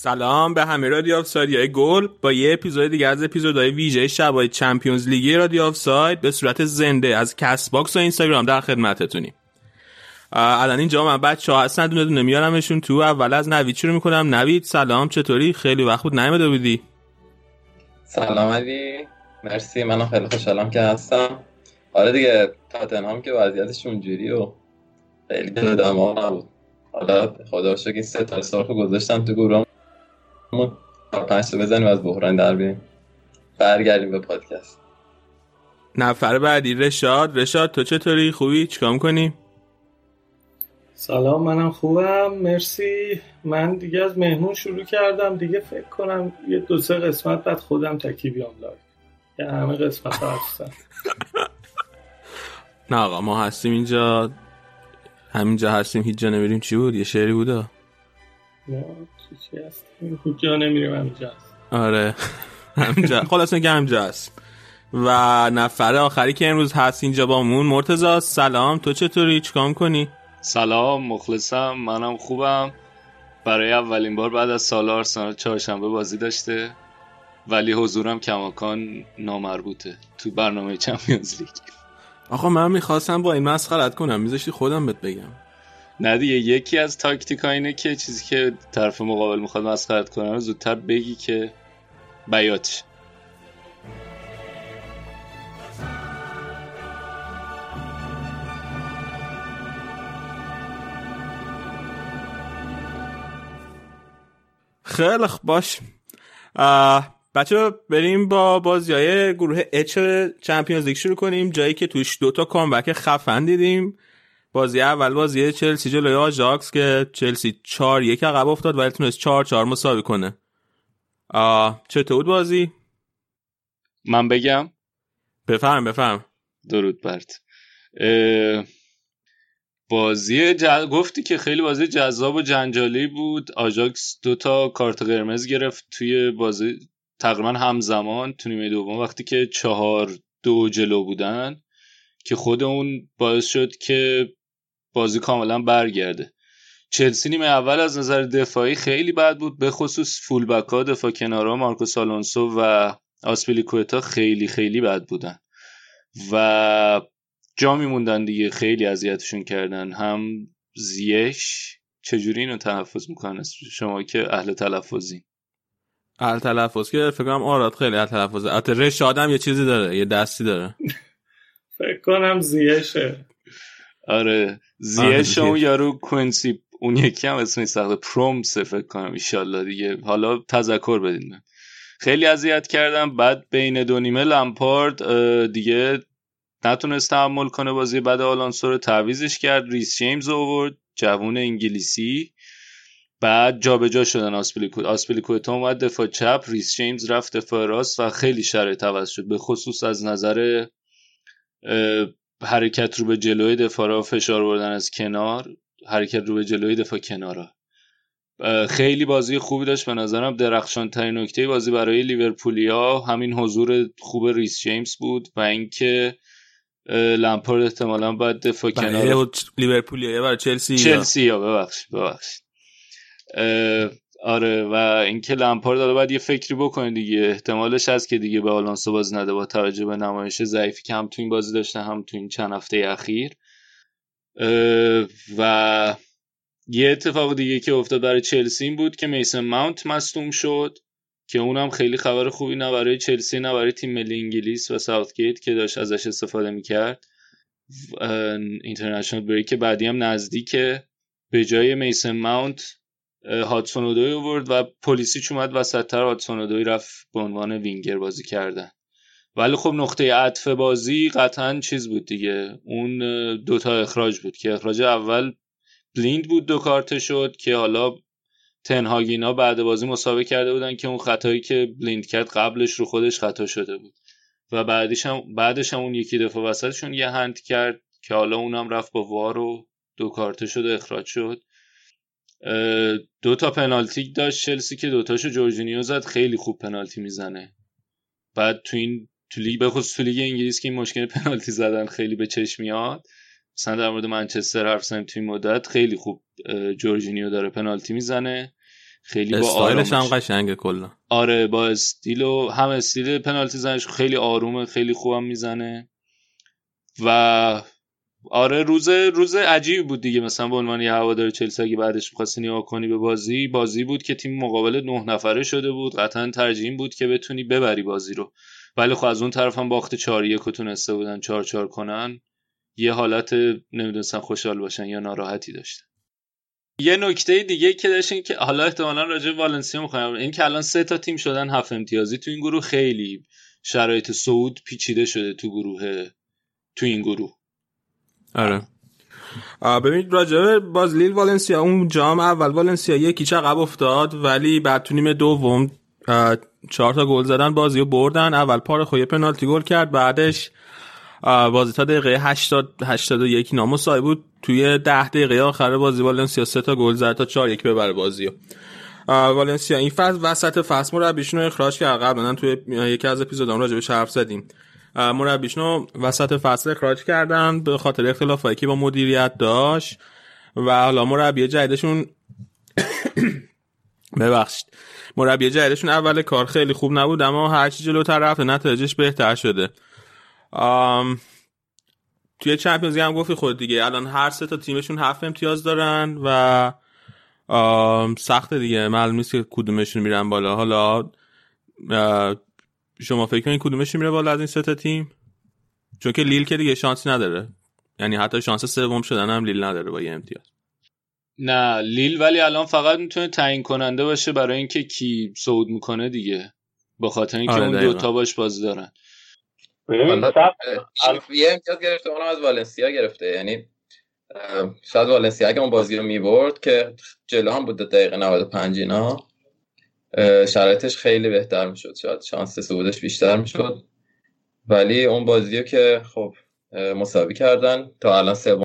سلام به همه رادیو آفساید گل با یه اپیزود دیگه از اپیزودهای ویژه شبای Champions League ی رادیو آفساید به صورت زنده از کست باکس و اینستاگرام در خدمتتونیم. الان اینجا من بچه ها هستن. دونه دونه میارمشون تو. اول از نوید شروع می‌کنم. نوید سلام. چطوری؟ خیلی وقت بود نیومده بودی. سلام علی. مرسی. منم خیلی خوشحالم که هستم. آره دیگه تاتنهام که وضعیتش اونجوری و خیلی دل نبود. حالا خدا رو این سه تا گذاشتم تو گروه پنج بزنیم از بحران در بیم برگردیم به پادکست. نفر بعدی رشاد. رشاد تو چطوری؟ خوبی؟ چیکار می‌کنی؟ سلام منم خوبم. مرسی. من دیگه از مهمون شروع کردم. دیگه فکر کنم یه دو سه قسمت بعد خودم تکی بیام یه همه قسمت هستن. نه آقا ما هستیم اینجا. همینجا هستیم. هیچ جا نمیریم چی بود. یه شعری بوده چی هست؟ جا نمیریم همینجا آره. همینجا خلاص که همینجا هست. و نفر آخری که امروز هست اینجا با مون. مرتزا سلام. تو چطوری؟ چیکار کنی سلام مخلصم. منم خوبم. برای اولین بار بعد از سال آرسنال چهارشنبه بازی داشته. ولی حضورم کماکان نامربوطه تو برنامه چمپیونز لیگ. آقا من می‌خواستم با این مسخرت کنم. میذاشتی خودم بهت بگم. نه دیگه یکی از تاکتیک اینه که چیزی که طرف مقابل می‌خواد مسخرت کنه زودتر بگی که بیاتش خیلی باش. بچه بریم با بازی های گروه اچ چمپیونز لیگ شروع کنیم. جایی که توش دوتا کامبک خفن دیدیم. بازی اول بازی چلسی جلوی آژاکس که چلسی چهار یک عقب افتاد ولی تونست چهار چهار مساوی کنه. چطور بود بازی؟ من بگم؟ بفهم بفهم درود برد بازی گفتی که خیلی بازی جذاب و جنجالی بود. آژاکس دو تا کارت قرمز گرفت توی بازی تقریبا همزمان. تو نیمه دوم وقتی که چهار دو جلو بودن که خود اون باعث شد که بازی کاملا برگرده. چلسی نیمه اول از نظر دفاعی خیلی بد بود به خصوص فولبک ها دفاع کنارا مارکوس آلونسو و آسپیلیکوتا خیلی خیلی بد بودن. و جا میموندن دیگه خیلی اذیتشون کردن. حکیم زیش چجوری اینو تلفظ می‌کنن؟ شما که اهل تلفظی اهل تلفظ که فکر کنم آراد خیلی اهل تلفظه. البته رشاد هم یه چیزی داره یه دستی داره. فکر کنم زیشه آره. زیش اون یارو کوئینسی اون یکی هم اسمش سخته. پرومس فکر کنم ایشالله دیگه. حالا تذکر بدین. من خیلی اذیت کردم. بعد بین دو نیمه لمپارد دیگه نتونست تحمل کنه بازی. بعد آلونسو رو تعویضش کرد. ریس جیمز آورد. جوون انگلیسی. بعد جابجا شدن آسپلیکوئتا آسپلیکوئتا اومد دفاع چپ. ریس جیمز رفت دفاع راست و خیلی شرایط عوض شد. به خصوص از نظر حرکت رو به جلوی دفاع را فشار بردن از کنار حرکت رو به جلوی دفاع کنارا خیلی بازی خوبی داشت به نظرم. درخشان ترین نکته بازی برای لیورپولیا همین حضور خوب ریس جیمز بود و اینکه لمپارد احتمالا باید دفاع کنار لیورپولیا برای چلسی چلسی یا ببخش ببخش آره و اینکه لمپارد داره باید یه فکری بکنه دیگه. احتمالش هست که دیگه به آلانسو بازی نده با توجه به نمایش ضعیفی که هم تو این بازی داشته هم تو این چند هفته اخیر. و یه اتفاق دیگه که افتاد برای چلسی این بود که میسن ماونت مصدوم شد که اونم خیلی خبر خوبی نه برای چلسی نه برای تیم ملی انگلیس و ساوتگیت که داشت ازش استفاده می‌کرد. اینترنشنال بریک بعدی هم نزدیکه. به جای میسن ماونت هاتسون اودوی آورد و پلیسیچ اومد وسطتر. هاتسون اودوی رفت به عنوان وینگر بازی کردن ولی خب نقطه عطف بازی قطعا چیز بود دیگه. اون دوتا اخراج بود که اخراج اول بلیند بود دو کارت شد که حالا تن هاگ اینا بعد بازی مصاحبه کرده بودن که اون خطایی که بلیند کرد قبلش رو خودش خطا شده بود. و بعدش هم بعدش هم اون یکی دفعه وسطشون یه hand کرد که حالا اونم رفت با VAR و دو کارت شد و اخراج شد. دو تا پنالتی داشت چلسی که دوتاشو جورجینیو زد خیلی خوب پنالتی می‌زنه. بعد تو این تو لیگ بخصوص تو لیگ انگلیس که این مشکل پنالتی زدن خیلی به چشم میاد مثلا در مورد منچستر حرف زدیم توی مدت خیلی خوب جورجینیو داره پنالتی می‌زنه. خیلی با استایلش هم قشنگه کلا. آره با استیل و هم استیل پنالتی زنش خیلی آرومه خیلی خوبم می‌زنه. و آره روز روز عجیبی بود دیگه. مثلا به عنوان یه هوادار چلسی اگه بعدش می‌خواستی نگاه کنی به بازی بازی بود که تیم مقابل نه نفره شده بود. قطعا ترجیح بود که بتونی ببری بازی رو. ولی خب از اون طرف هم باخت 4 1 تونسته بودن 4 4 کنن. یه حالت نمی‌دونستم خوشحال باشن یا ناراحتی داشتن. یه نکته دیگه که داشتین که حالا احتمالا راجع والنسیا می‌خوایم این که الان سه تا تیم شدن هفت امتیازی تو این گروه. خیلی شرایط صعود پیچیده شده تو گروه تو این گروه. آره. ببینید راجع باز لیل والنسیا اون جام اول والنسیا یکی عقب افتاد ولی بعد تو نیمه دوم چهار تا گل زدن بازی رو بردن. اول پار خوی پنالتی گل کرد بعدش بازی تا دقیقه 80 81 نامساوی بود. توی 10 دقیقه آخر بازی والنسیا سه تا گل زد تا 4 1 ببره بازی رو والنسیا این فصل وسط فصل مربیشون رو اخراج کرد. قبلا توی یکی از اپیزودام راجع به حرف زدیم. مربیشون وسط فصل اخراج کردن به خاطر اختلافایی که با مدیریت داشت. و حالا مربی جدیدشون ببخشید. مربی جدیدشون اول کار خیلی خوب نبود اما هرچی جلوتر رفته نتایجش بهتر شده. آم... توی چمپیونز هم گفتی خود دیگه. الان هر سه تا تیمشون هفت امتیاز دارن و سخت دیگه. معلوم نیست که کدومشون میرن بالا. حالا شما فکر کنید کدومشون میره بالا از این سه تا تیم؟ چون که لیل که دیگه شانسی نداره. یعنی حتی شانس سوم شدن هم لیل نداره با یه امتیاز. نه لیل ولی الان فقط می‌تونه تعیین کننده باشه برای اینکه کی صعود می‌کنه دیگه. به خاطر اینکه آره اون دوتا باش بازی دارن. یه امتیاز گرفته اونم از والنسیا گرفته. یعنی شاید والنسیا اگه اون بازی رو می‌برد که جلو هم بود دقیقه 95 اینا. شرایطش خیلی بهتر می‌شد. شاید شانس صعودش بیشتر می‌شد. ولی اون بازی که خب مساوی کردن. تا الان سوم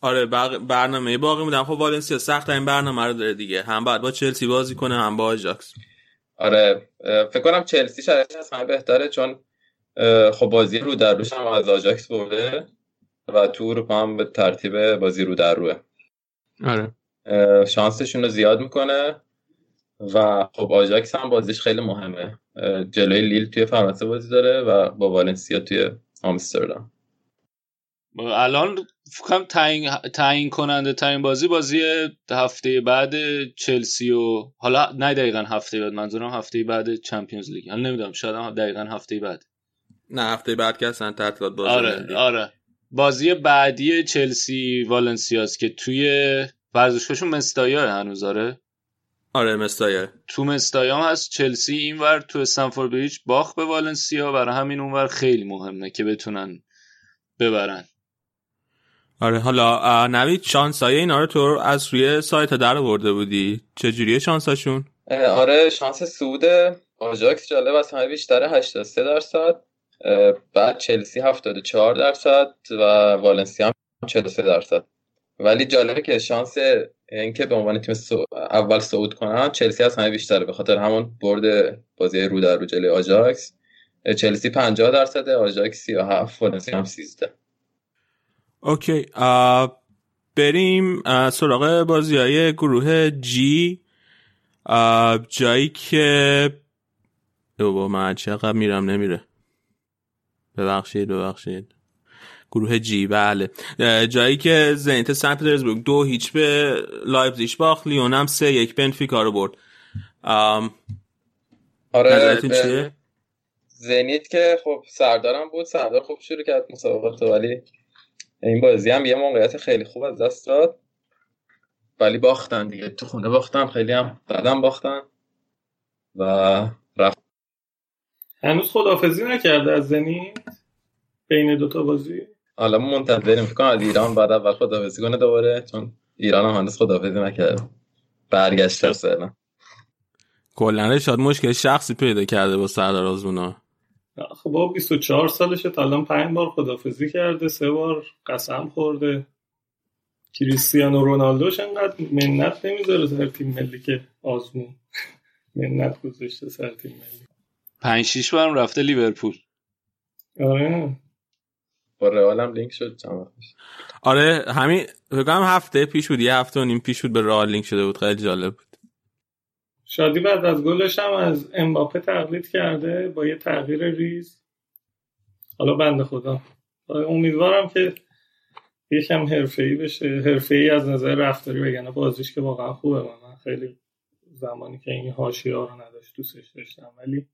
آره برنامه باقی بودن. خب والنسیا سخت این برنامه رو داره دیگه. هم بعد با چلسی بازی کنه هم با آژاکس. آره فکر کنم چلسی شرایطش از همه بهتره چون خب بازی رو در روش هم از آژاکس برده و تو اروپا هم به ترتیب بازی رو در روئه. آره. شانسشون رو زیاد می‌کنه. و خب آژاکس هم بازیش خیلی مهمه. جلوی لیل توی فرانسه بازی داره و با والنسیا توی آمستردام. الان فکرم تعیین تعیین کننده ترین بازی بازی هفته بعد چلسی و حالا نه دقیقا هفته بعد منظورم هفته بعد چمپیونز لیگ. حالا نمی‌دونم شاید دقیقا هفته بعد. نه هفته بعد که اصلا تعطیلات بازی آره آره. بازی بعدی چلسی والنسیاس که توی ورزشگاهشون مستایا هنوز آره؟ آره مستایا تو مستایا هست چلسی اینور تو استنفورد بریج باخ به والنسیا برای همین اونور خیلی مهمه که بتونن ببرن. آره حالا نوید شانسای اینا رو تو از روی سایت در آورده بودی. چجوریه شانساشون؟ آره شانس سود آژاکس جالب از همه بیشتره 83 درصد بعد چلسی 74 درصد و والنسیا هم 43 درصد. ولی جالبه که شانس اینکه به عنوان تیم سو... اول صعود کنن چلسی از همه بیشتره. به خاطر همون برد بازی رو در رو جلوی آژاکس. چلسی 50 درصد آژاکس 37 والنسیا هم 13 okay بریم سراغ بازی های گروه G. جایی که با من چقدر میرم نمیره. ببخشید ببخشید. گروه G بله. جایی که زنیت سن پترزبورگ دو هیچ به لایپزیگ باخت لیون هم سه یک بنفیکا رو برد. آره نظرتون به- چیه؟ زنیت که خب سردارم بود سردار خوب شروع کرد مسابقات ولی این بازی هم یه موقعیت خیلی خوب از دست داد. ولی باختن دیگه. تو خونه باختن خیلی هم بعدم باختن و رفت. هنوز خدافزی نکرده از زنیت بین دوتا بازی؟ حالا ما منتظریم. فکر کنم از ایران بعد اول خدافزی کنه دوباره چون ایران هم هنوز خدافزی نکرده. برگشته فعلا کلا رشاد مشکل شخصی پیدا کرده با سردار آزمونا. خب با 24 سالشه تا الان پنج بار خدافزی کرده سه بار قسم خورده. کریستیانو رونالدوش انقدر منت نمی‌ذاره سر تیم ملی که آزمون؟ منت گذاشته سر تیم ملی. پنج شیش بارم رفته لیورپول. آره. با رئال هم لینک شد چند. آره همین فکر کنم هفته پیش بود یه هفته و نیم پیش بود به رئال لینک شده بود خیلی جالب بود. شادی بعد از گلش هم از امباپه تقلید کرده با یه تغییر ریز. حالا بنده خدا. امیدوارم که یکم حرفه‌ای بشه حرفه‌ای از نظر رفتاری بگیره. بازیش که واقعا خوبه من, من خیلی زمانی که این حاشیه ها رو نداشت دوستش داشتم ولی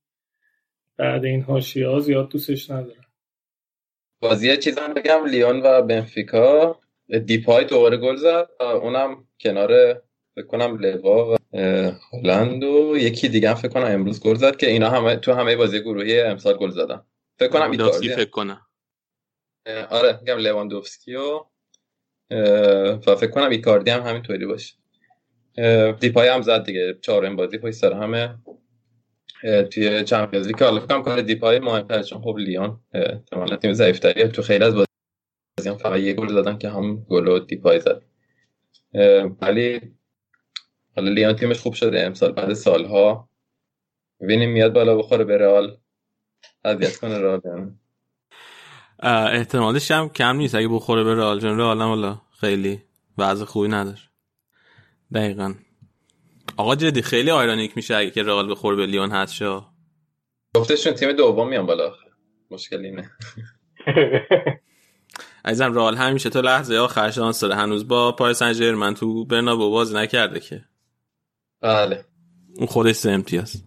بعد این حاشیه ها زیاد دوستش ندارم. بازی چیز هم بگم لیون و بنفیکا. دیپای دوباره گل زد اونم کنار فکر کنم لوا و هلند و یکی دیگه هم فکر کنم امروز گل زد که اینا همه تو همه بازی گروهی امسال گل زدن. فکر کنم لواندوفسکی ایکاردی فکر کنم. آره میگم لواندوفسکی و و فکر کنم ایکاردی هم همینطوری باشه. دیپای هم زد دیگه چهارم بازی پشت سر همه. توی چمپیونز لیگ حالا فکر کنم دیپای مهمتره چون خب لیون احتمالاً تیم ضعیفتریه تو خیلی از بازی هم فقط یه گل زدن که هم گل و دیپای زد. ولی حالا لیون تیمش خوب شده امسال بعد سالها. ببینیم میاد بالا بخوره به رئال. اذیت کنه رئال احتمالش هم کم نیست. اگه بخوره به رئال چون رئال هم والا خیلی وضع خوبی نداره. دقیقا. آقا جدی خیلی آیرانیک میشه اگه که رئال بخوره به لیون هست شا گفتشون تیم دوم میان بالا. آخه. مشکل اینه عزیزم رئال همیشه تا لحظه آخر شانس داره. هنوز با پاریس سن ژرمن تو برنابو بازی نکرده که. بله. اون خودش سه امتیاز.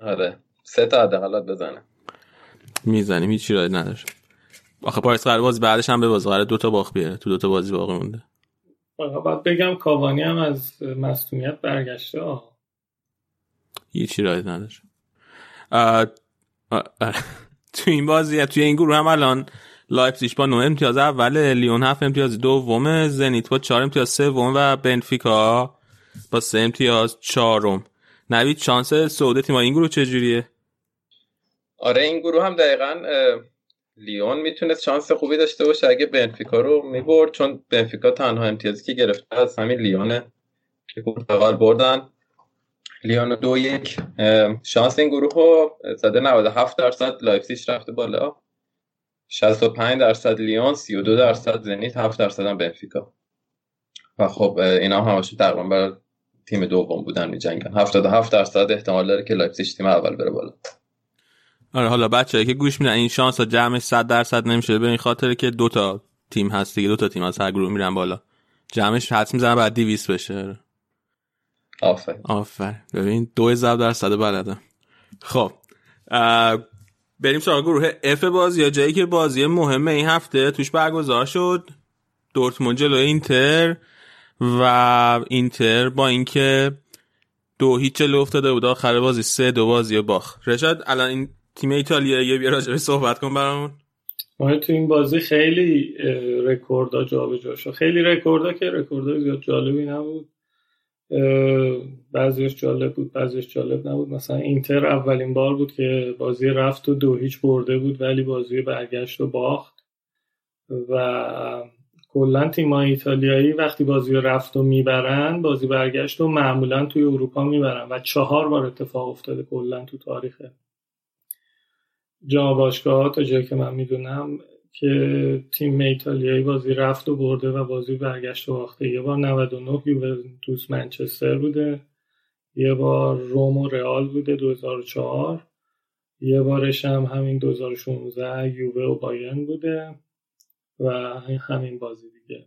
آره. سه تا حداقل بزنه. می‌زنیم. هیچ چیزی نداره. آخه پاریس قرار بازی بعدش هم به بازی قرار دو تا باخت بیاره. تو دو تا بازی باقی مونده. باید بگم کاوانی هم از مصونیت برگشته آه. هیچ راهی نداره. تو این بازی تو این گروه هم الان لایپزیگ با 9 امتیاز اول لیون 7 امتیاز دوم زنیت با 4 امتیاز سوم و بنفیکا با 3 امتیاز چهارم نوید شانس صعود تیم این گروه چجوریه آره این گروه هم دقیقا لیون می‌تونست شانس خوبی داشته باشه اگه بنفیکا رو می‌برد چون بنفیکا تنها امتیازی که گرفته از همین لیونه که پرتغال برده. لیون دو یک شانس این گروه رو زده 97 درصد لایپزیگ رفته بالا. 65 درصد لیون 32 درصد زنیت 7 درصد هم بنفیکا. و خب اینا هم همشون تقریبا برای تیم دوم بودن میجنگن. 77 درصد احتمال داره که لایپزیگ تیم اول بره بالا. آره حالا بچه‌ای که گوش میدن این شانس ها جمعش 100 درصد نمیشه. به این خاطر که دو تا تیم هست دیگه. دو تا تیم از هر گروه میرن بالا. جمعش حدس می‌زنم باید 200 بشه. آفرین. آفر ببین دو ضرب در صد بلدم. خب بریم سراغ گروه اف بازی یا جایی که بازی مهم این هفته. توش برگزار شد. دورتموند جلوی اینتر. و اینتر با اینکه دو هیچ جلو افتاده بود. آخر بازی سه دو بازی باخت رشاد الان این تیم ایتالیایی بیا راجع بهش صحبت کن برامون. آره تو این بازی خیلی رکوردها جابجا شد. خیلی رکوردها که رکوردهای زیاد جالبی نبود. بعضیش جالب بود بعضیش جالب نبود. مثلا اینتر اولین بار بود که بازی رفت و دو هیچ برده بود ولی بازی برگشت و باخت. و کلا تیم‌های ایتالیایی وقتی بازی رفت و می‌برن بازی برگشت و معمولا توی اروپا می‌برن. و چهار بار اتفاق افتاده کلا تو تاریخ جام باشگاه تا جایی که من می‌دونم که تیم ایتالیایی بازی رفت و برده و بازی برگشت و باخته. یه بار 99 یوونتوس منچستر بوده. یه بار روم و رئال بوده 2004 یه بارش هم همین 2016 یووه و بایرن بوده و همین بازی دیگه.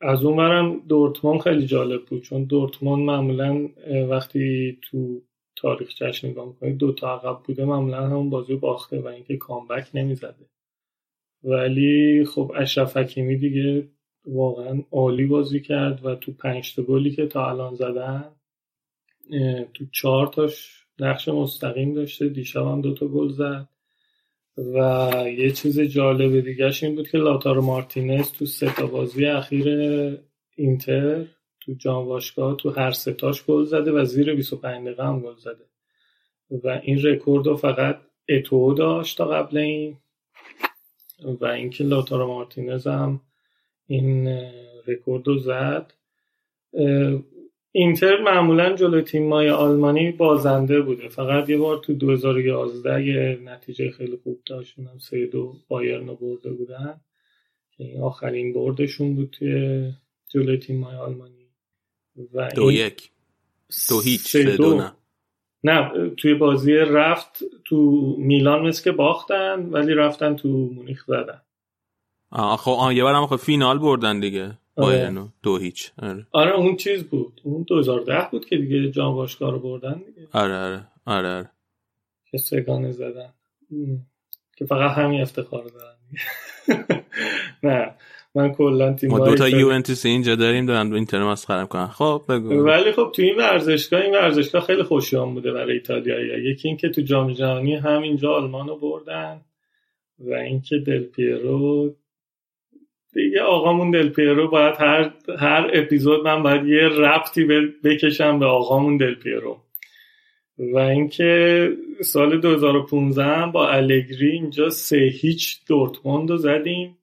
از اون برم دورتموند خیلی جالب بود چون دورتموند معمولا وقتی تو تاریخ نگاه می‌کنید دو تا عقب بوده معمولا همون بازی باخته و اینکه کامبک نمی‌زده. ولی خب اشرف حکیمی دیگه واقعا عالی بازی کرد و تو پنج تا گلی که تا الان زدن تو چهار تاش نقش مستقیم داشته. دیشب هم دوتا گل زد. و یه چیز جالب دیگهش این بود که لائوتارو مارتینز تو سه تا بازی اخیر اینتر تو جام باشگاه تو هر سه‌تاش گل زده و زیر 25 دقیقه هم گل زده. و این رکورد رو فقط اتوئو داشت تا قبل این. و اینکه لائوتارو مارتینز هم این رکورد رو زد. اینتر معمولا جلو تیمای آلمانی بازنده بوده. فقط یه بار تو 2011 یه نتیجه خیلی خوب داشت. اونم سه دو بایرن رو برده بودن. که این آخرین بردشون بود توی جلو تیمای آلمانی. و دو یک. دو هیچ سه دو, نه. نه توی بازی رفت تو میلان مثل که باختن ولی رفتن تو مونیخ زدن. آه خب آه یه بارم خب فینال بردن دیگه. بایرنو آره. دو هیچ. آره. آره اون چیز بود. اون 2010 بود که دیگه جام باشگاه رو بردن دیگه. آره آره. آره آره. که سگانه زدن. که فقط همین افتخار دارن. نه. من کلا تیم ما دو تا یوونتوس اینجا داریم دارن اینتر مسخره کنن. خب بگو. ولی خب تو این ورزشگاه این ورزشگاه خیلی خوشیان بوده برای ایتالیایی یکی اینکه تو جام جهانی همینجا آلمانو بردن و اینکه دل پیرو دیگه آقامون دل پیرو باید هر هر اپیزود من باید یه ربطی بکشم به آقامون دل پیرو. و اینکه سال 2015 با الگری اینجا سه هیچ دورتموند رو زدیم.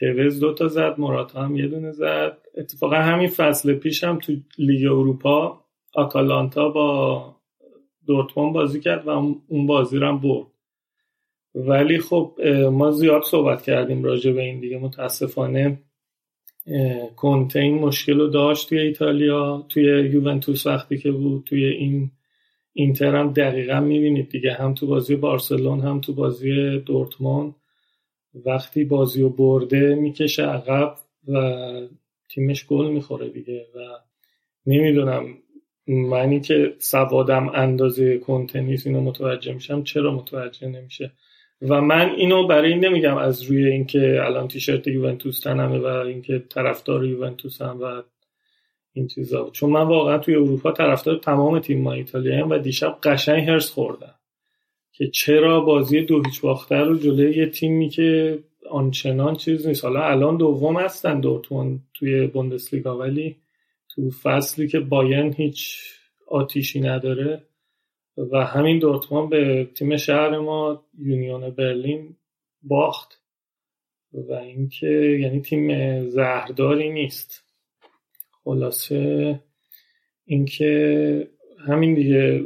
توز دوتا زد موراتا هم یه دونه زد. اتفاقا همین فصل پیش هم تو لیگ اروپا آتالانتا با دورتموند بازی کرد و اون بازی رو هم برد. ولی خب ما زیاد صحبت کردیم راجع به این دیگه. متاسفانه کنته این مشکل رو داشت توی ایتالیا. توی یوونتوس وقتی که بود توی این اینتر هم دقیقا می‌بینید دیگه. هم تو بازی بارسلون هم تو بازی دورتموند. وقتی بازی رو برده می‌کشه عقب و تیمش گل می‌خوره دیگه و نمی‌دونم منی که سوادم اندازه کنته نیست اینو متوجه میشم. چرا متوجه نمیشه؟ و من اینو برای این نمیگم از روی اینکه الان تیشرت یوونتوس تنمه و اینکه طرفدار یوونتوس هم و این چیزا. چون من واقعا توی اروپا طرفدار تمام تیم ما ایتالیا و دیشب قشنگ هرس خوردم. که چرا بازی دو هیچ باخته رو جلوی یه تیمی که آنچنان چیز نیست. حالا الان دوم هستن دورتموند توی بوندسلیگا ولی تو فصلی که باین هیچ آتیشی نداره و همین دورتمان به تیم شهر ما یونیون برلین باخت و اینکه یعنی تیم زهرداری نیست. خلاصه اینکه همین دیگه.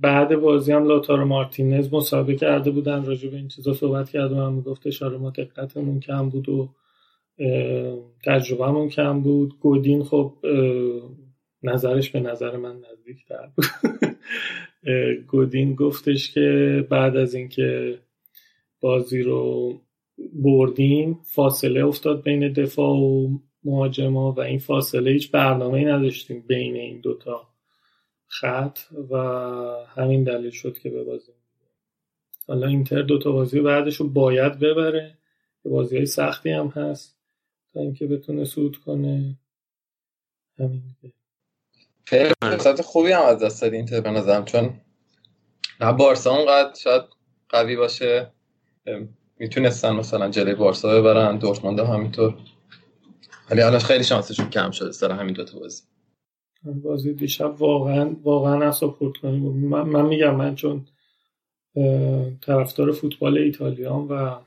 بعد بازی هم لاتارو مارتینز مسابقه کرده بودن راجع به این چیزا صحبت کرده و می‌گفت اشاره ما دقتمون کم بود و تجربهمون کم بود. گودین خب نظرش به نظر من نزدیک تر بود گودین گفتش که بعد از اینکه بازی رو بردیم فاصله افتاد بین دفاع و مهاجما و این فاصله هیچ برنامه ای نداشتیم بین این دوتا. خط و همین دلیل شد که ببازیم حالا اینتر دوتا بازی بعدش رو باید ببره. بازی های سختی هم هست تا اینکه بتونه سود کنه. همین خیلی فرصت خوبی هم از دست داد اینتر به نظرم چون نه بارسا اونقدر شاید قوی باشه. می‌تونستن مثلا جلوی بارسا ببرن دورتموند همینطور. ولی الان خیلی شانسشون کم شده سر همین دوتا بازی. بازی دیشب واقعا واقعا اصلا کنیم. من, من میگم من چون طرفدار فوتبال ایتالیان و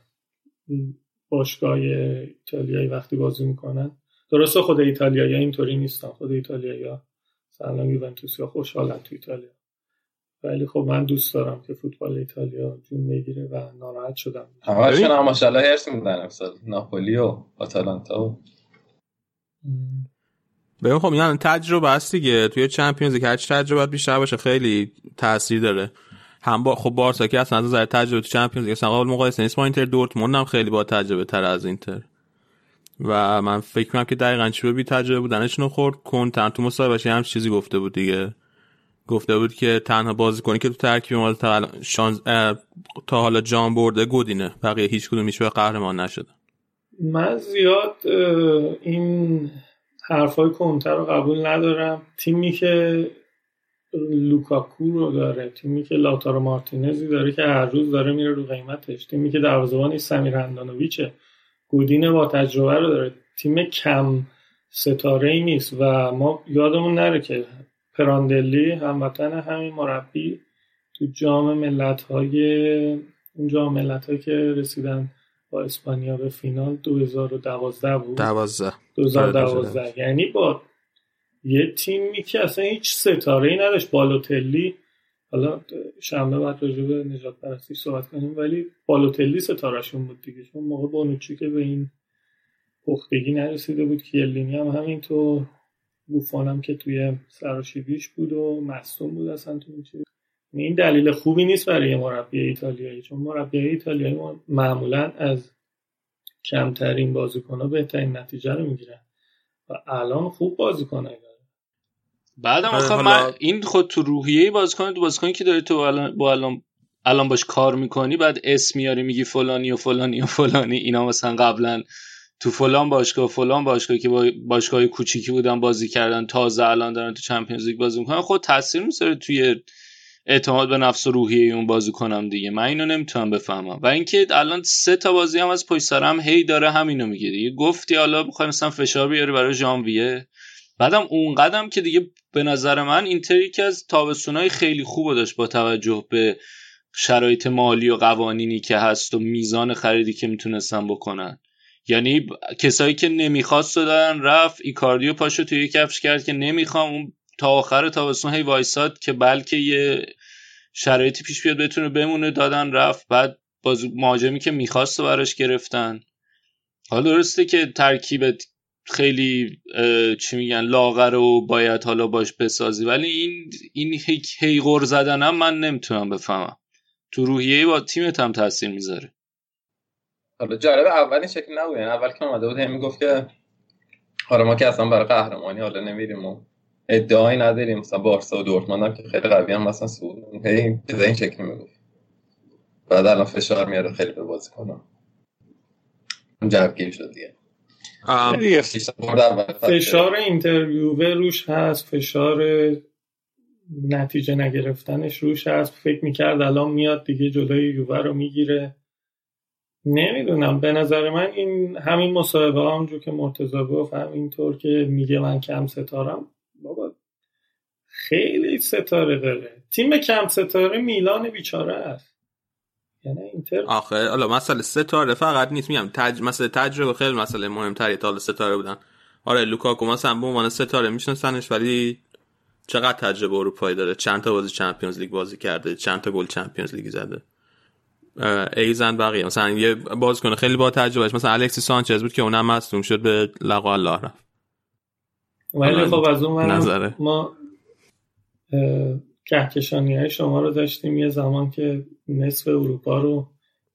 باشگاه ایتالیایی وقتی بازی می‌کنن درسته خود ایتالیایی اینطوری نیستن. خود ایتالیایی مثلا یوونتوس یا خوشحالن تو ایتالیا. ولی خب من دوست دارم که فوتبال ایتالیا جون بگیره و ناراحت شدم. همشون هم ماشاءالله هرس میدن امسال ناپولی و آتالانتا و ببین خب یعنی تجربه است دیگه. توی چمپیونز که هرچی تجربه بیشتر باشه خیلی تاثیر داره. هم با خب بارسا که اصلا از تجربه تو چمپیونز لیگ قابل مقایسه نیست. با اینتر دورتموند هم خیلی با تجربه تر از اینتر. و من فکر کنم که دقیقا چی بی تجربه بودنشون خورد. کنتن تو مصاحبهش هم چیزی گفته بود دیگه. گفته بود که تنها بازیکنی که تو ترکیب ما تا, تا حالا جام برده گودینه. بقیه هیچ کدوم به قهرمان نشده من زیاد این حرفای کنتر رو قبول ندارم. تیمی که لوکاکو رو داره تیمی که لاتارو مارتینزی داره که هر روز داره میره رو قیمتش. تیمی که دروازه‌بان سمیر اندانویچه گودین با تجربه رو داره. تیم کم ستاره ای نیست و ما یادمون نره که پراندلی هموطن همین مربی تو جام ملت های اون جام ملت که رسیدن با اسپانیا به فینال 2012 بود. 12 2012 یعنی با یه تیمی که اصلا هیچ ستاره ای نداشت. بالوتلی حالا شنبه بعد راجع به نجات پرستی صحبت کنیم ولی بالوتلی ستارهشون بود دیگه. چون موقع بانوچی که به این پختگی نرسیده بود کیلینی هم همینطور بوفان هم که توی سراشیبیش بود و مصدوم بود اصلا تو این چیز. این دلیل خوبی نیست برای مربی ایتالیایی چون مربی ایتالیایی معمولا از کمترین بازیکن بهترین نتیجه رو می‌گیرن و الان خوب بازیکن بعدم آخه من این خود تو روحیه بازیکن تو بازیکنی که داری تو با الان الان باش کار می‌کنی بعد اسم میاری میگی فلانی و فلانی و فلانی. اینا مثلا قبلا تو فلان باشگاه فلان باشگاه که با باشگاه کوچیکی بودن بازی کردن تازه الان دارن تو چمپیونز لیگ بازی می‌کنن. خود تاثیر می‌ذاره توی اعتماد به نفس و روحیه اون بازی کنم دیگه. من اینو نمی‌تونم بفهمم. و اینکه الان سه تا بازی هم از پشت هم هی داره همینو میگه دیگه. گفتی حالا بخوای مثلا فشار بیاری برای ژانویه. بعدم اون قدم که دیگه به نظر من اینتر یکی از تابستونای خیلی خوب داشت با توجه به شرایط مالی و قوانینی که هست و میزان خریدی که می‌تونستن بکنن. یعنی کسایی که نمی‌خواست دادن رفت ایکاردیو پاشو توی کفش کرد که نمی‌خوام اون تا آخر تابستون هی وایساد که بلکه یه شرایطی پیش بیاد بتونه بمونه دادن رفت. بعد باز مهاجمی که می‌خواست براش گرفتن. حالا درسته که ترکیبت خیلی چی میگن لاغر و باید حالا باش بسازی. ولی این این هی غور زدنم من نمی‌تونم بفهمم. تو روحیه با تیمت هم تاثیر می‌ذاره. حالا جالب اولین شکل نبود. یعنی اول که اومده بود هم می‌گفت که حالا ما که اصلا برای قهرمانی حالا نمیریم و ادعایی نداریم. مثلا بارسا و دورتموند هم که خیلی قوی هم مثلا سود. هی این شکلی می‌گفت. بعد الان فشار میاره خیلی به بازی کنم. جوگیر شد دیگه. فشار اینترویو روش هست فشار نتیجه نگرفتنش روش هست. فکر می‌کرد الان میاد دیگه جلوی یووه رو می‌گیره. نمی‌دونم. به نظر من این همین مصاحبه همونجور که مرتضا گفت همینطور که میگه من کم ستارم. خیلی ستاره داره. تیم کم ستاره میلان بیچاره است. یعنی اینتر آخه حالا مسئله ستاره فقط نیست. میگم تج... مسئله تجربه خیلی مسئله مهمتریه تا ستاره بودن. آره لوکاکو مثلا به عنوان ستاره میشناسنش ولی چقدر تجربه اروپایی داره؟ چند تا بازی Champions League بازی کرده چند تا گل Champions League زده. ایضا بقیه. مثلا یه بازیکن خیلی با تجربهش مثلا الکسی سانچز بود که اونم مصدوم شد به لقا الله رفت. ولی خب از اون ما کهکشانی های شما رو داشتیم. یه زمان که نصف اروپا رو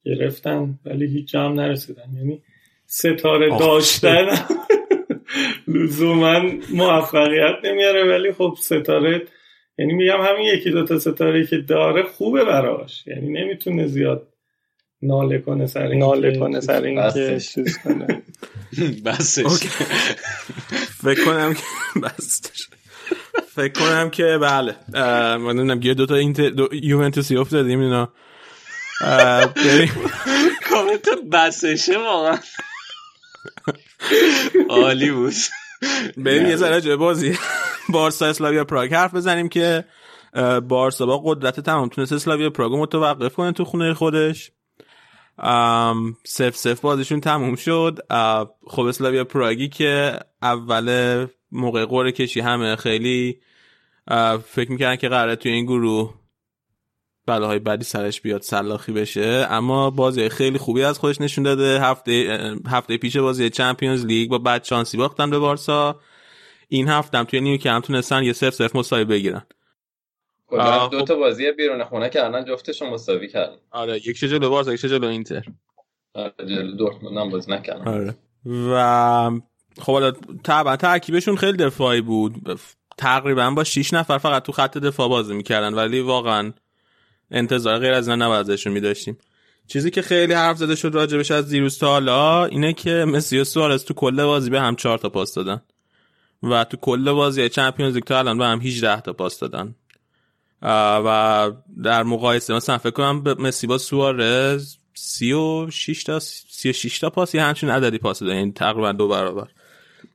گرفتن ولی هیچ جام نرسیدن. یعنی ستاره داشتن. لزوما موفقیت نمیاره ولی خب ستاره یعنی میگم همین یکی دوتا ستاره که داره خوبه براش. یعنی نمی‌تونه زیاد ناله کنه سر این ناله کنه سر این که چیز کنه. بسش. فکر کنم که بستش فکر کنم که بله. من نمی‌دونم یه دو یوونتوسی افتادیم اینا. بریم. کامنت بسشه واقعا. عالی بود. بریم یه ذره جای بازی. بارسا اسلاویا پراگ حرف بزنیم که بارسا با قدرت تمام تونست اسلاویا پراگ متوقف کنه تو خونه خودش. سف سف بازیشون تموم شد. خب اسلاویا پراگی که اول موقع قره کشی همه خیلی فکر می‌کردن که قراره توی این گروه بلاهای بعدی سرش بیاد سلاخی بشه. اما بازی خیلی خوبی از خودش نشون داده. هفته هفته پیش بازی چمپیونز لیگ با بعد شانسی باختن به بارسا. این هفته هم توی نیو کمپ تونستن یه سف سف مساوی بگیرن. دو تا بازی بیرون خونه الان جفتشون مساوی کردن. آره یک جلو بارسا یک جلو اینتر. آره جلو دورتموند هم بازی نکردن. آره. و خب حالا طبعا ترکیبشون خیلی دفاعی بود. تقریبا با 6 نفر فقط تو خط دفاع بازی می‌کردن. ولی واقعا انتظار غیر از نباید ازشون میداشتیم. چیزی که خیلی حرف زده شد راجبش از دیروز تا حالا اینه که مسی و سوارز تو کل بازی به هم 4 تا پاس دادن. و تو کل بازی چمپیونز لیگ تا الان به هم 18 تا پاس دادن. و در مقایسه مثلا فکر کنم مسی با سوارز 36 تا 36 تا پاس یه همچین عددی پاس دادن. یعنی تقریبا دو برابر.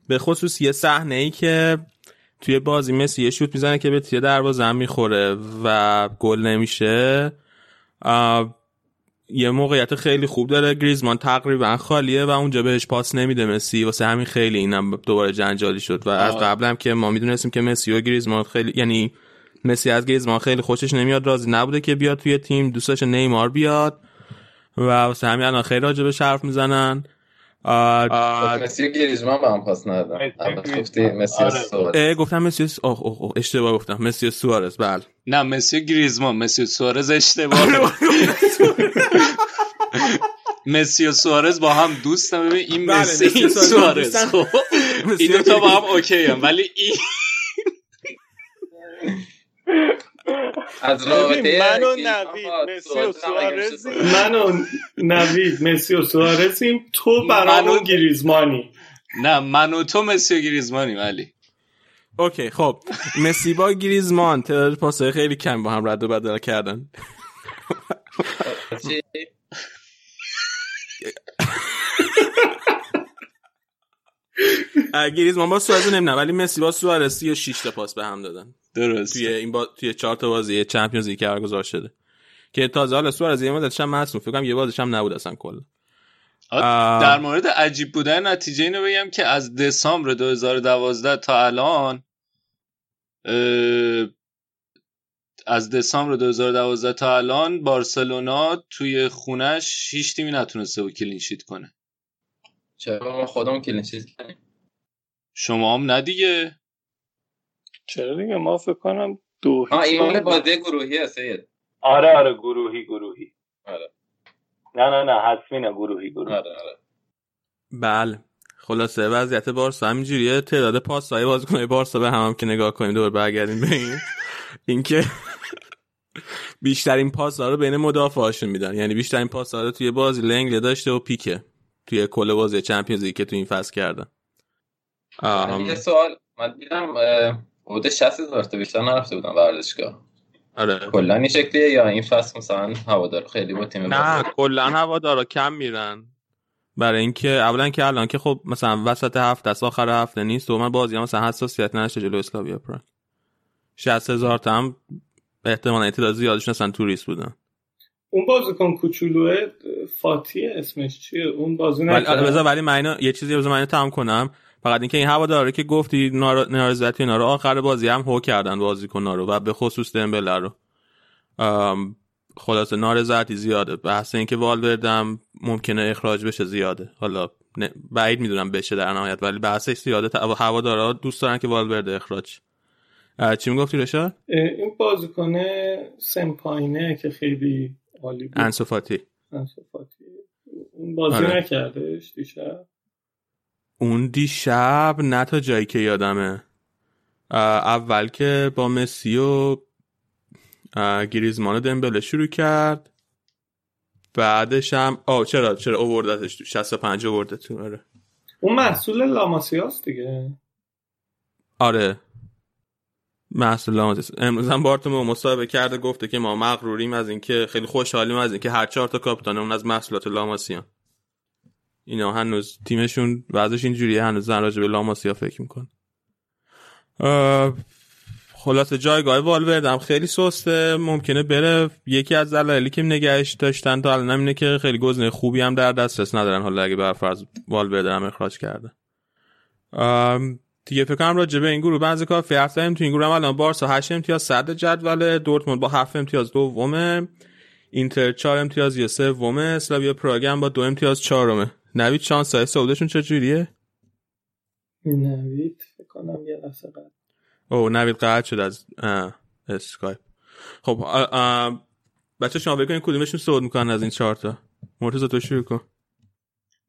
به خصوص یه صحنه ای که توی بازی مسی یه شوت می‌زنه که به تیه دروازه هم می‌خوره و گل نمیشه. یه موقعیت خیلی خوب داره. گریزمان تقریبا خالیه و اونجا بهش پاس نمیده مسی. واسه همین خیلی اینم دوباره جنجالی شد و از قبلم که ما می‌دونستیم که مسی و گریزمان خیلی یعنی مسی از گریزمان خیلی خوشش نمیاد راضی نبوده که بیاد توی تیم. دوستش نیمار بیاد و واسه همین الان خیلی راجع به حرف می‌زنن. مسی گریزمان با هم پاس ندادن. گفتی مسی سوارز. گفتم مسی اوه اوه اشتباه گفتم. مسی سوارز بله. نه مسی گریزمان. مسی سوارز اشتباه مسی و سوارز. با هم دوستم ببین این مسی این سوارز خب این دو تا با هم اوکی هم ولی این از رابطه من و نوید مسی و سوارز من و نوید مسی و سوارزیم. تو برامون گریزمانی. نه من و تو مسی و گریزمانی ولی اوکی خب. مسی با گریزمان. تعداد پاسای خیلی کم با هم رد و بدل کردن. گریزمان با سوارز نمی‌دونم ولی مسی با سوارز 36 تا پاس به هم دادن. درست. توی این با... توی چهار تا بازی چمپیونز لیگ برگزار شده. که تازه حالا سوارز یه مدتش هم مصدوم فکر کنم یه بازیش هم نبود اصلا کلا. در مورد عجیب بودن نتیجه اینو بگم که از دسامبر 2012 تا الان از دسامبر 2012 تا الان بارسلونا توی خونش هیچ تیمی نتونسته بود کلین شیت کنه. چرا ما خودمون کلین شیت کنیم شما هم نه دیگه. چرا دیگه؟ ما فکر کنم دو آه این مال بازی گروهی هست سید. آره آره گروهی گروهی. آره. نه نه نه حتمی نه گروهی گروهی. آره آره. بله. خلاصه وضعیت بارسا همینجوریه. تعداد پاسهای بازیکن‌های بارسا به هم, هم که نگاه کنیم دور برگردیم به این. اینکه بیشترین پاس رو بین مدافعاشون میدن. یعنی بیشترین پاس رو توی بازی لنگله داشته و پیکه. توی کل بازی چمپیونز که تو این فصل کردن. یه سوال من دیدم حدود 60 هزار تا بیشتر نرفته بودن ورزشگاه. آره. کلا این شکلیه یا این فصل مثلا هوادار خیلی با تیم نه کلا هوادارا کم میرن. برای اینکه اولا که الان که خب مثلا وسط هفته است آخر هفته نیست و من بازی هم مثلا حساسیت نشه جلو اسلاویا پراگ. 60 هزار تا هم احتمالاً تعداد زیادش مثلا توریست بودن. اون بازیکن کوچولوه فاتی اسمش چیه؟ اون بازی ولی نکرد ولی من یه چیزی بذار من تمام کنم. فقط اینکه این هواداره که گفتی نارضایتی اینا رو آخر بازی هم هو کردن بازیکن‌ها رو و به خصوص دمبله رو. خلاصه نارضایتی زیاده. بحث اینکه والوردم ممکنه اخراج بشه زیاده. حالا بعید می‌دونم بشه در نهایت ولی بحثش زیاده. هوادارا دوست دارن که والورد اخراج. چی می‌گفتی رشاد؟ این بازیکن سمپاینه که خیلی عالی بود. انصفاتی انصفاتی اون بازی آره. نکردش دیشب؟ اون دیشب نه تا جایی که یادمه. اول که با مسی و گریزمان و دمبله شروع کرد. بعدش هم آه چرا چرا اووردتش تو 65 اوورده تو آره. اون محصول لاماسیاست دیگه. آره. لاماسیاس امروز هم بارتومو مصاحبه کرده گفته که ما مغروریم از اینکه خیلی خوشحالیم از اینکه هر چهار تا کاپیتان اون از محصولات لاماسیان. اینا هنوز تیمشون وضعش اینجوریه هنوز زن راجع به لاماسیا فکر میکن خلاصه جایگاه والورد هم خیلی سسته ممکنه بره یکی از دلایلی که نگهش داشتن تا الان اینه که خیلی گزینه خوبی هم در دسترس ندارن حالا اگه برفرض والورد هم اخراج کرده. دیگه فکر کنم راجع به این گروه به اندازه کافی زدیم تو این گروه هم الان بارسا 8 امتیاز صدر جدول دورتموند با 7 امتیاز دومه اینتر 4 امتیاز یه سومه اسلاویا پراگ هم با دو امتیاز چهارمه. نوید شانس های صعودشون چجوریه؟ نوید فکر کنم یه لحظه او نوید قطع شد از اسکایپ. خب بچه‌ها شما بکنین کدومشون صعود می‌کنن از این چهار تا؟ مرتضی تو شروع کن.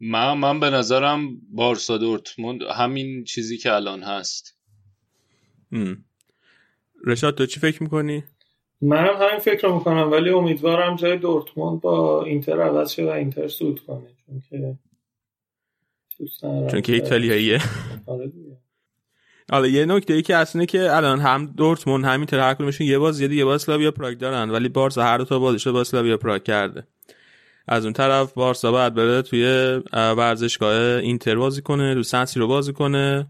من من به نظرم بارسا دورتموند همین چیزی که الان هست. رشاد تو چی فکر می‌کنی؟ منم همین فکر رو می‌کنم ولی امیدوارم جای دورتموند با اینتر عوض شه و اینتر سود کنه چون که چون که ایتالیاییه. آره دیگه. حالا یه نکته ای که اصلا که الان هم دورتموند همین هر کدومشون یه باز یه با اسلاویا پراگ دارن ولی بارسا هر دو تا بازیشو با اسلاویا پراگ کرده. از اون طرف بارسا باید بره توی ورزشگاه اینتر بازی کنه تو سنسی رو بازی کنه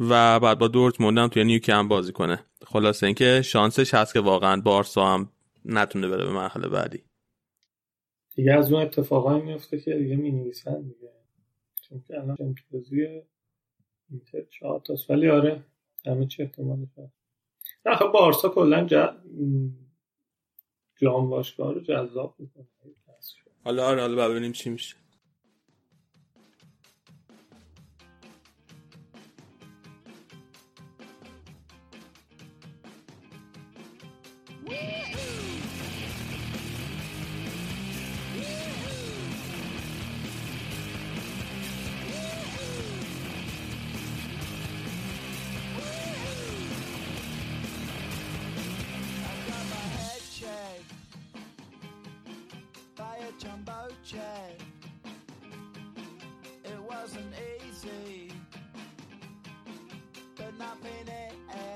و بعد با دورتموند هم توی نیوکم بازی کنه. خلاصه اینکه شانسش هست که واقعا بارسا هم نتونه بره به مرحله بعدی. دیگه از اون اتفاقایی میفته که دیگه می نویسن دیگه. چون که الان امتیازی اینتر چهار تاست. ولی آره همه چی احتمالش هست. نه خب بارسا کلا. جام باشگاه رو جذاب می‌کنه. حالا آره حالا ببینیم چی میشه. jumbo jet. It wasn't easy, but nothing it.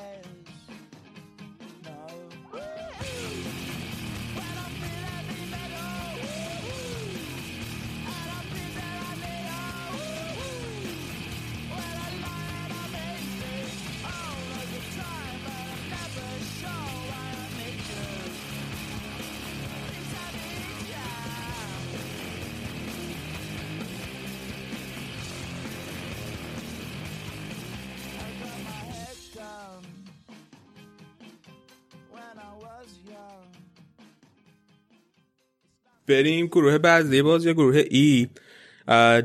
بریم گروه بعضی باز یا گروه ای؟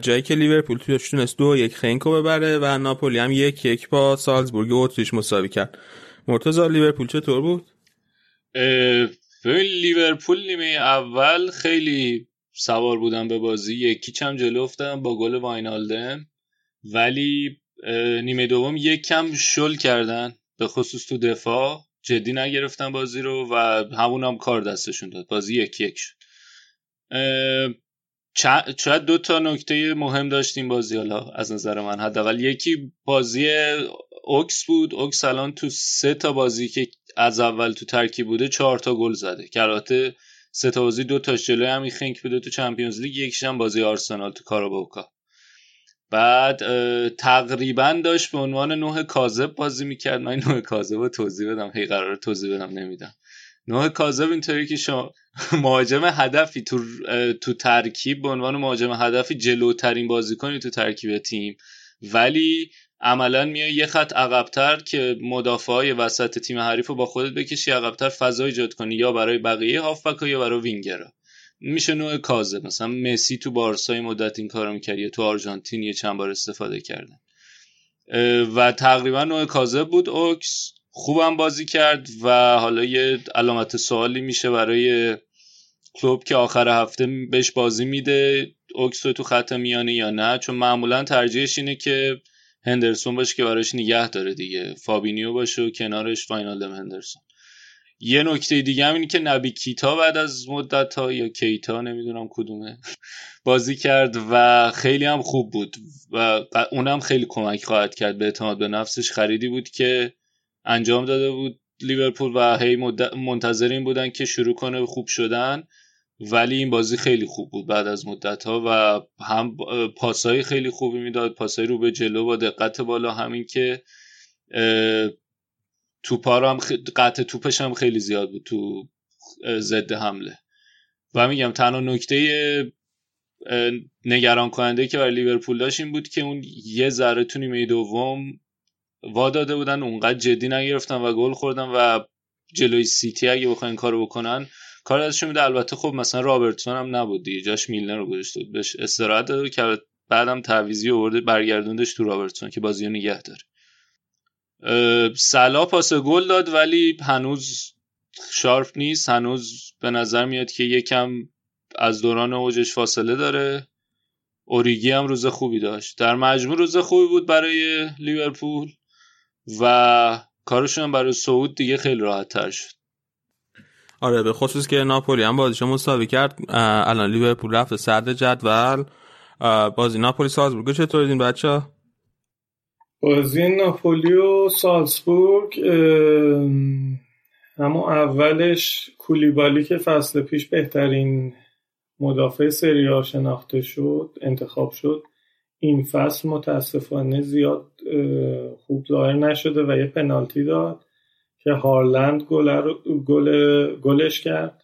جایی که لیورپول توش تونست دو یک خینکو ببره و ناپولی هم یک یک با سالزبورگ اتریش مساوی کرد. مرتضی لیورپول چطور بود؟ لیورپول نیمه اول خیلی سوار بودن به بازی. یکی هم جلو افتادن با گل واینالدن. ولی نیمه دوم یک کم شل کردن. به خصوص تو دفاع. جدی نگرفتن بازی رو و همون هم کار دستشون داد. بازی یک یک شد. شاید دو تا نکته مهم داشتیم بازی حالا از نظر من. حداقل یکی بازی اوکس بود. اوکس الان تو سه تا بازی که از اول تو ترکیب بوده چهار تا گل زده. که البته سه تا بازی دو تا جلوی همین خنک بوده تو چمپیونز لیگ یکیش هم بازی آرسنال تو کاراباوکا. بعد تقریبا داشت به عنوان نوع کاذب بازی می‌کرد. من نوع کاذب رو توضیح بدم. هی قرار توضیح بدم نمیدم. نوع کاذب اینطوری که شما مهاجم هدفی تو تو ترکیب به عنوان مهاجم هدفی جلوترین بازیکنی تو ترکیب تیم. ولی عملا میای یه خط عقبتر که مدافع های وسط تیم حریف رو با خودت بکشی عقبتر فضا ایجاد کنی یا برای بقیه هافبک یا برای وینگرا میشه نوع کازه مثلا مسی تو بارسای مدت این کارو می‌کرد یا تو آرژانتین یه چند بار استفاده کردن. و تقریبا نوع کازه بود. اوکس خوبم بازی کرد و حالا یه علامت سوالی میشه برای کلوب که آخر هفته بهش بازی میده Ox و تو خط میانه یا نه؟ چون معمولا ترجیحش اینه که هندرسون باشه که براش نگه داره دیگه. فابینیو باشه و کنارش واینالدوم هندرسون. یه نکته دیگه هم اینه که نبی کیتا بعد از مدت ها یا کیتا نمی‌دونم کدومه بازی کرد و خیلی هم خوب بود و اونم خیلی کمک خواهد کرد. به اعتماد به نفسش خریدی بود که انجام داده بود لیورپول و هی منتظر این بودن که شروع کنه خوب شدن ولی این بازی خیلی خوب بود بعد از مدت ها و هم پاسایی خیلی خوبی می‌داد پاسایی رو به جلو با دقت بالا همین که توپا هم قطع توپش هم خیلی زیاد بود تو ضد حمله. و میگم تنها نکته نگران کننده که برای لیورپول داشت این بود که اون یه ذره تو نیمه دوم وا داده بودن اونقدر جدی نگرفتن و گل خوردن و جلوی سیتی اگه بخواین کارو بکنن کار دستشون میده. البته خب مثلا رابرتسون هم نبود دیگه. جاش میلنر رو بود بهش استراحت داد که بعدم تعویضی آورد برگردوندش تو رابرتسون که بازی رو نگه داره. صلاح پاس گل داد ولی هنوز sharp نیست. هنوز به نظر میاد که یکم از دوران اوجش فاصله داره. اوریگی هم روز خوبی داشت. در مجموع روز خوبی بود برای لیورپول. و کارشون برای صعود دیگه خیلی راحت تر شد. آره به خصوص که ناپولی هم بازیشو مساوی کرد. الان لیورپول رفت صدر جدول. بازی ناپولی سالزبورگ چطور دیدین بچه؟ بازی ناپولی و سالزبورگ همون اولش کولیبالی که فصل پیش بهترین مدافع سری شناخته شد انتخاب شد. این فصل متاسفانه زیاد خوب ظاهر نشده و یه پنالتی داد که هارلند گل گلش کرد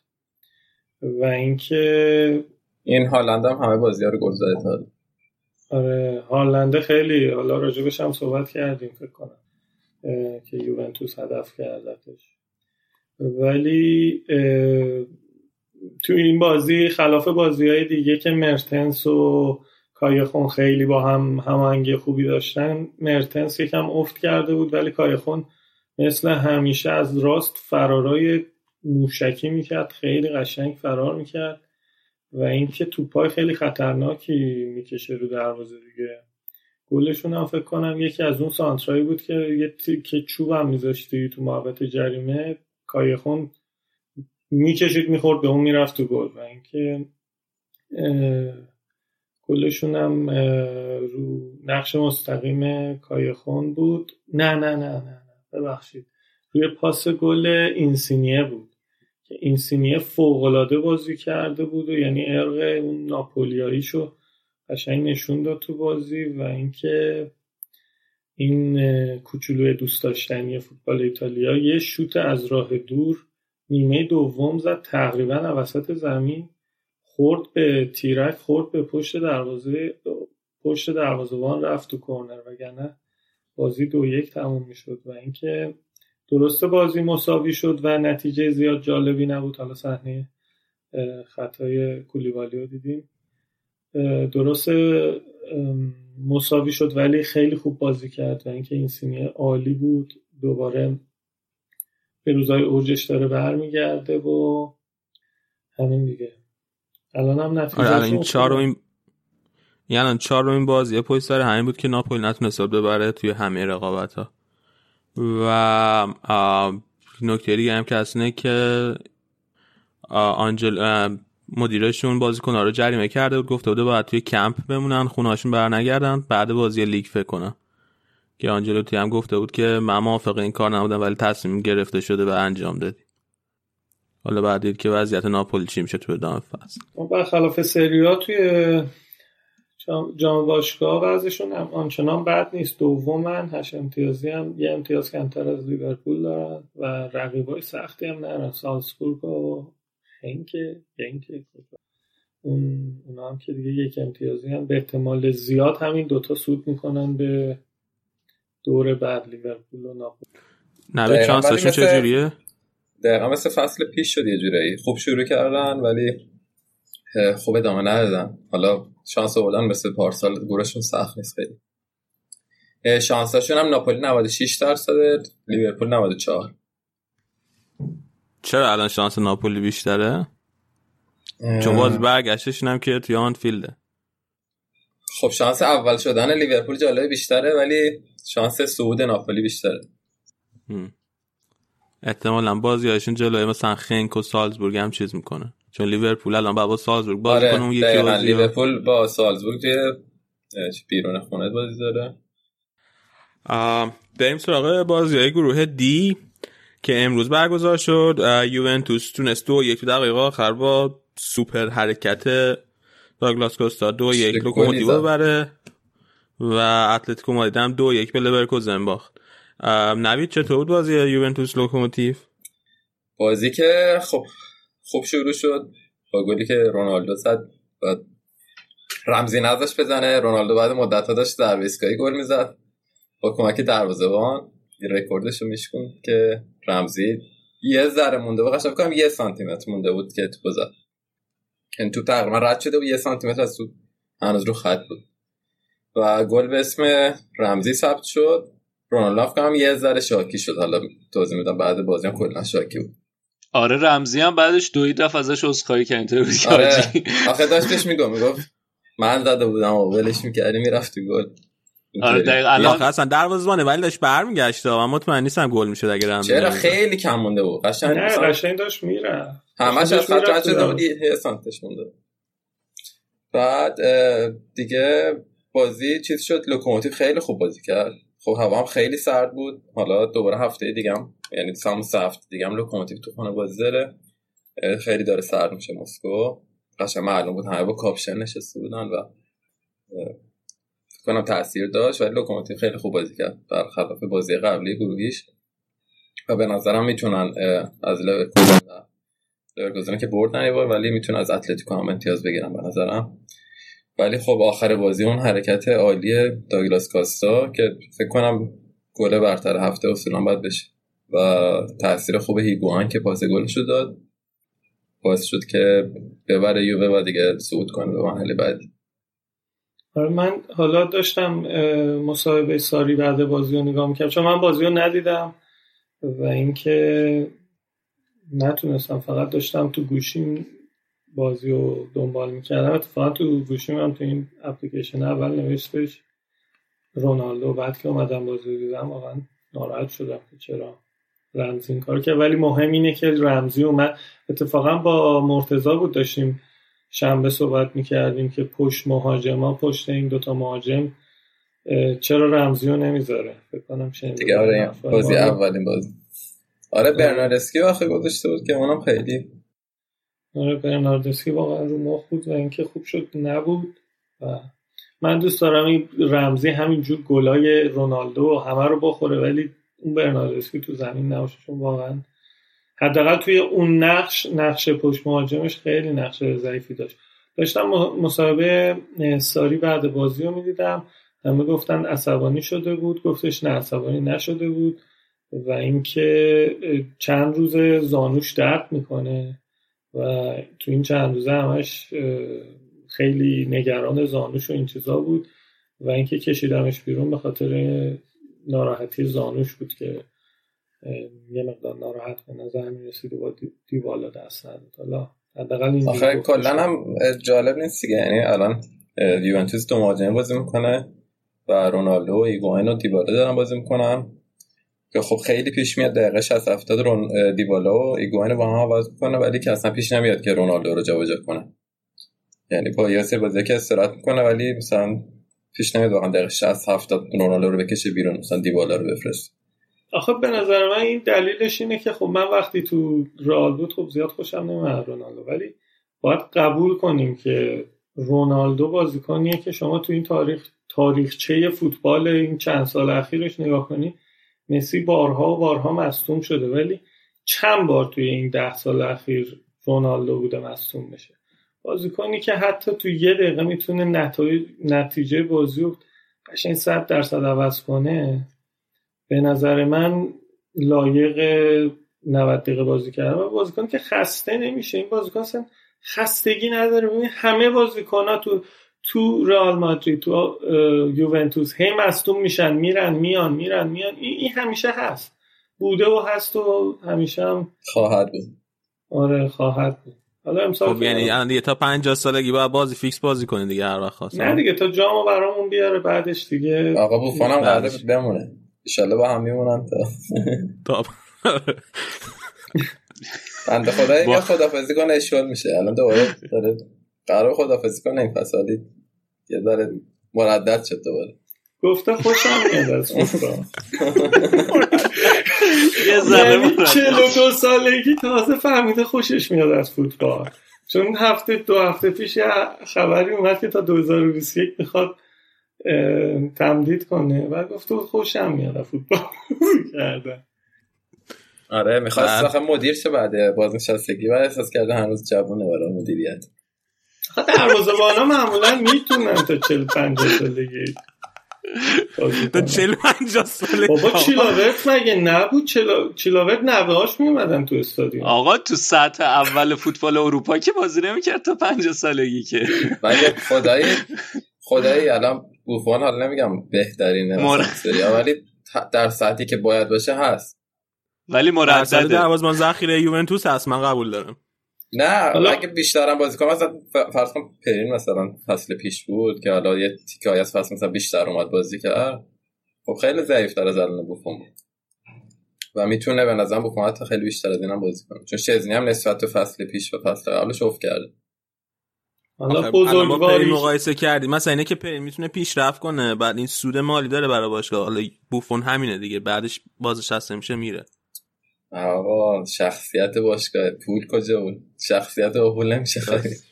و اینکه این هالند هم همه بازی ها رو گل زده آره هالنده خیلی حالا راجبش هم صحبت کردیم فکر کنم که یوونتوس هدف کردتش. ولی تو این بازی خلاف بازی های دیگه که مرتنس و کایخون خیلی با هم هماهنگی خوبی داشتن. مرتنس یکم افت کرده بود ولی کایخون مثل همیشه از راست فرارای موشکی می‌کرد خیلی قشنگ فرار می‌کرد و اینکه توپای خیلی خطرناکی می‌کشه رو دروازه دیگه. گلشون هم فکر کنم یکی از اون سانترایی بود که یه که چوب هم میذاشتی تو محبت جریمه. کایخون می‌کشید می‌خورد به اون می‌رفت تو گل. و اینکه گلشون هم رو نقش مستقیم کایخون بود. نه نه نه نه ببخشید. روی پاس گل اینسینیه بود. که اینسینیه فوقالعاده بازی کرده بود و یعنی ارق اون ناپولیاییشو قشنگ نشون داد تو بازی و اینکه این کوچولوی دوست داشتنی فوتبال ایتالیا یه شوت از راه دور نیمه دوم زد تقریبا وسط زمین. خورد به تیرک خورد به پشت دروازه پشت دروازه‌بان رفت تو کرنر وگرنه بازی دو یک تموم می‌شد و اینکه درسته بازی مساوی شد و نتیجه زیاد جالبی نبود. حالا صحنه خطای کولیبالی رو دیدیم. درست مساوی شد ولی خیلی خوب بازی کرد و اینکه این سینیه عالی بود. دوباره به روزای اوجش داره برمیگرده و همین دیگه. الان هم نتیجه آره این چهار این یعنی چهار این بازی پشت سر همین بود که ناپولی نتونست ببره توی همه رقابت ها و نکته دیگه هم که اصلا که آنجل مدیرشون بازیکن رو جریمه کرده بود گفته بوده باید توی کمپ بمونن خونهاشون برنگردن بعد بازی لیگ فکر کنن. که آنجلوتی هم گفته بود که من موافق این کار نبودم ولی تصمیم گرفته شده و انجام دادی. حالا بعد دید که وضعیت ناپولی چی میشه توی ادامه فصل. برخلاف سریا توی جام باشگاه وضعشون آنچنان بد نیست. دومن هشت امتیازی هم یه امتیاز کمتر از لیورپول دارن و رقیبای سختی هم نرن سالزبورگ و هنکه هنکه. اون اونا هم که دیگه یک امتیازی هم به احتمال زیاد همین دوتا سود می‌کنن به دور بعد لیورپول و ناپولی. نوید چانسشون چجوریه؟ دقیقا مثل فصل پیش شد یه جورایی. خوب شروع کردن ولی خوب ادامه ندادن. حالا شانس آوردن مثل پارسال گورشون سخت نیست خیلی. شانساشون هم ناپولی 96 درصد لیورپول 94 چرا الان شانس ناپولی بیشتره؟ چون باز برگشتش هم که توی آن فیلده خب شانس اول شدن لیورپول جالب بیشتره ولی شانس صعود ناپولی بیشتره. احتمالا بازی هاشون جلوی مثلا خنک و سالزبورگ هم چیز می‌کنه. چون لیورپول الان با سالزبورگ بازی آره کنه اون یکی بازی لیورپول با سالزبورگ توی بیرون خونه بازی داره. بریم سراغ بازی های گروه دی که امروز برگزار شد. یوونتوس تونست دو یک دقیقه آخر با سوپر حرکت داگلاس کوستا دو یک لوکوموتیو ببره و اتلتیکو مادرید هم دو یک به لورکوزن باخت. نوید چطور بود بازی یوونتوس لوکوموتیو؟ بازی که خب خوب شروع شد با گلی که رونالدو زد. و رمزی نذاش بزنه. رونالدو بعد مدت ها داشت در گل می‌زد. با کمک دروازه‌بان رکوردش رو میشکن که رمزی یه ذره مونده. بود قشنگ کنم یه سانتی متر مونده بود که تو زد. این تو تقریبا رد شده و یه سانتی متر از تو هنوز رو خط بود. و گل به اسم رمزی ثبت شد. رونالدو هم یه ذره شاکی شد. حالا توضیح میدم بعد بازی هم کلا شاکی بود. آره رمزی هم بعدش دوید رفت ازش عذرخواهی کرد. اینطوری آره. آخه داشتش میگم می‌گفت من زده بودم و ولش می‌کردی می‌رفت تو گل. آره دقیقاً. الان اصلا دروازه‌بانه ولی داشت برمیگشت من مطمئن نیستم گل میشه اگه رمزی چرا. خیلی کم مونده بود. قشنگ نه مثلا قشنگ داشت میره همش از خط رد شده بود یه سانتش مونده بعد دیگه بازی چیز شد. لوکوموتیو خیلی خوب بازی کرد. خب هوا هم خیلی سرد بود. حالا دوباره هفته دیگه هم یعنی سام هفته دیگه هم لوکوموتیو تو خونه بازی داره. خیلی داره سرد میشه مسکو. قشنگ معلوم بود همه با کاپشن نشسته بودن و فکر کنم تاثیر داشت ولی لوکوموتیو خیلی خوب بازی کرد. برخلاف بازی قبلی گروهیش. و به نظرم می‌تونن از لورکوزن لورکوزن که بار ولی می‌تونن از اتلتیکو هم امتیاز بگیرن به نظرم. ولی خب آخر بازی اون حرکت عالی داگلاس کاستا که فکر کنم گل برتر هفته اصولا باید بشه. و تاثیر خوب هیگوان که پاس گلش رو داد باعث شد که ببره یووه و دیگه صعود کنه به مرحله بعدی. آره من حالا داشتم مصاحبه ساری بعد بازی رو نگاه می‌کردم. چون من بازی رو ندیدم و اینکه نتونستم فقط داشتم تو گوشیم بازی رو دنبال می‌کردم. اتفاقا تو گوشیم هم تو این اپلیکیشن اول نوشتش رونالدو بعد که اومدم بازی دیدم واقعا ناراحت شدم که چرا رمزی این کار کرد. ولی مهم اینه که رمزی اومد. اتفاقا با مرتزا بود داشتیم شنبه صحبت می‌کردیم که پشت مهاجما پشت این دوتا مهاجم چرا رمزی رو نمی‌ذاره؟ فکر کنم دیگه آره. بازی اولین بازی. آره برناردسکی آخه گذاشته بود که اونم خیلی آره برناردسکی واقعا رو مخ بود و اینکه خوب شد نبود. و من دوست دارم این رمزی همینجور گلای رونالدو همه رو بخوره ولی اون برناردسکی تو زمین نباشه چون واقعا حداقل توی اون نقش نقش پشت مهاجمش خیلی نقش ضعیفی داشت. داشتم مصاحبه ساری بعد بازی رو می‌دیدم. همه گفتن عصبانی شده بود. گفتش نه عصبانی نشده بود. و اینکه چند روز زانوش درد می‌کنه. و تو این چند روزه همش خیلی نگران زانوش و این چیزا بود و اینکه کشیدمش بیرون به خاطر ناراحتی زانوش بود که یه مقدار ناراحت به نظر می رسید و دیوالا دست نداد. حالا حداقل این آخه کلا هم جالب نیست دیگه. یعنی الان یوونتوس دو مهاجم بازی می‌کنه و رونالدو و ایگواین و دیبالا دارن بازی می‌کنن. که خب خیلی پیش میاد دقیقه 60 70 رون دیبالا و ایگواین با هم عوض می‌کنه ولی که اصلا پیش نمیاد که رونالدو رو جابجا کنه. یعنی با یه سری بازی که استراحت می‌کنه ولی مثلا پیش نمیاد واقعا دقیقه 60 70 رونالدو رو بکشه بیرون مثلا دیبالا رو بفرست آخه به نظر من این دلیلش اینه که خب من وقتی تو رئال بود خب زیاد خوشم نمیاد رونالدو. ولی باید قبول کنیم که رونالدو بازیکنیه که شما تو این تاریخ تاریخچه فوتبال این چند سال اخیرش نگاه کنی مسی بارها و بارها مصدوم شده ولی چند بار توی این ده سال اخیر رونالدو بوده مصدوم بشه. بازیکنی که حتی تو یه دقیقه می‌تونه نتیجه بازی رو قشنگ صد درصد عوض کنه به نظر من لایق 90 دقیقه بازی کردن. و بازیکن که خسته نمیشه. این بازیکن خستگی نداره. ببین همه بازیکن ها تو تو رئال مادرید تو یوونتوس هی مصدوم میشن میرن میان میرن میان. این, این همیشه هست. بوده و هست و همیشه هم خواهد بود. آره خواهد بود. حالا امسال خب یعنی الان دیگه تا 50 سالگی باید بازی فیکس بازی کنه دیگه هر وقت خواست. نه دیگه تا جامو برامون بیاره بعدش دیگه آقا بوفان هم قراره بعدش. بمونه. ایشالله با هم میمونن تا تا بنده خدا یا خدافزی کنه اشغال میشه. الان دوباره داره قرار خدافزی کنه این فصالی یه ذره مردد شد دوباره. گفته خوشم میاد از فوتبال یعنی مرتب. 42 سالگی تازه فهمیده خوشش میاد از فوتبال. چون هفته دو هفته پیش یه خبری اومد که تا 2021 می‌خواد تمدید کنه و گفته بود خوشم میاد از فوتبال. کردن آره می‌خواست آخه مدیر شه بعد بازنشستگی و احساس کرده هنوز جوونه برای مدیریت. دروازه‌بانا معمولا می‌تونن تا 40 50 سالگی تا کنن. 40 50 ساله بابا چیلاورت مگه نبود؟ چلا... چیلاورت نوهاش میومدن تو استادیوم. آقا تو سطح اول فوتبال اروپا که بازی نمی‌کرد تا 50 سالگی که. ولی خدایی خدایی الان بوفون حالا نمیگم بهترینه ولی در سطحی که باید باشه هست. ولی مردده. دروازه‌بان ذخیره یوونتوس هست من قبول دارم. نه حالا- اگه بیشترم بازی کنم. مثلا فرض کن پرین مثلا فصل پیش بود که حالا یه تیکه از فصل مثلا بیشتر اومد بازی کرد. خب خیلی ضعیف تر از الان بوفون بود. و می‌تونه به نظرم بوفون حتی خیلی بیشتر از اینم بازی کنه. چون شزنی هم نسبت به فصل پیش و فصل قبلش افت کرده. حالا بزرگواری مقایسه کردی مثلا اینه که پری می‌تونه پیشرفت کنه بعد این سود مالی داره برای باشگاه. حالا بوفون همینه دیگه بعدش بازش هست میشه میره. آقا شخصیت باشگاه. پول کجا بود؟ شخصیت پول نمیشه خرید.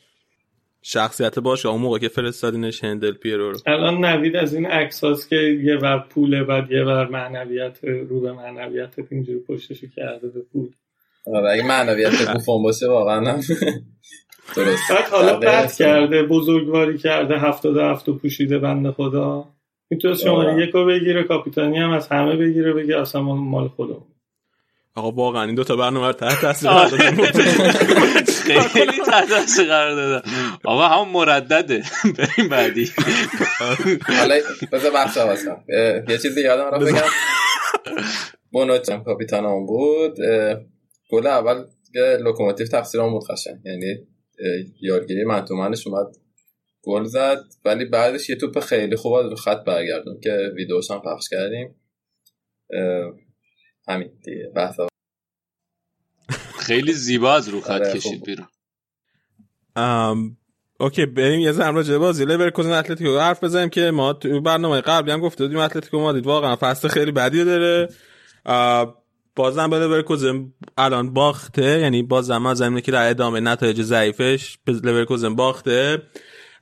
شخصیت باشگاه اون موقع که فرستادینش هندل پیرو رو. الان نوید از این عکس هاست که یه ور پوله بعد یه ور معنویت رو به معنویت اینجوری پشتشو کرده به پول. آره اگه معنویت بوفون باشه واقعا درست. بعد حالا بد. کرده بزرگواری کرده هفتاد هفت و پوشیده بنده خدا. می‌تونست شماره آه. یکو بگیره کاپیتانی هم از همه بگیره بگه اصلا مال- مال خودم آقا واقعا این دوتا برنامه رو تحت تاثیر قرار دادن. خیلی تحت تاثیر قرار دادن. آقا هم مردده. بریم بعدی. حالا بذار بحث عوض یه چیزی یادم رفت بگم. کاپیتان هم بود. گل اول که لوکوموتیو تقصیر هم بود قشنگ. یعنی یارگیری man to man ش اومد گل زد. ولی بعدش یه توپ خیلی خوب از رو خط برگردون که ویدیوش هم پخش کردیم. همین دیگه. بحث. خیلی زیبا از رو خط آره، کشید خوب. بیرون. ام، اوکی بریم یه ذره راجع بازی. لیورکوزن اتلتیکو حرف بزنیم که ما تو برنامه قبلی هم گفته بودیم اتلتیکو مادرید واقعا فصل خیلی بدی داره. بازم به لیورکوزن الان باخته یعنی بازم از زمینه که در ادامه نتایج ضعیفش به لیورکوزن باخته.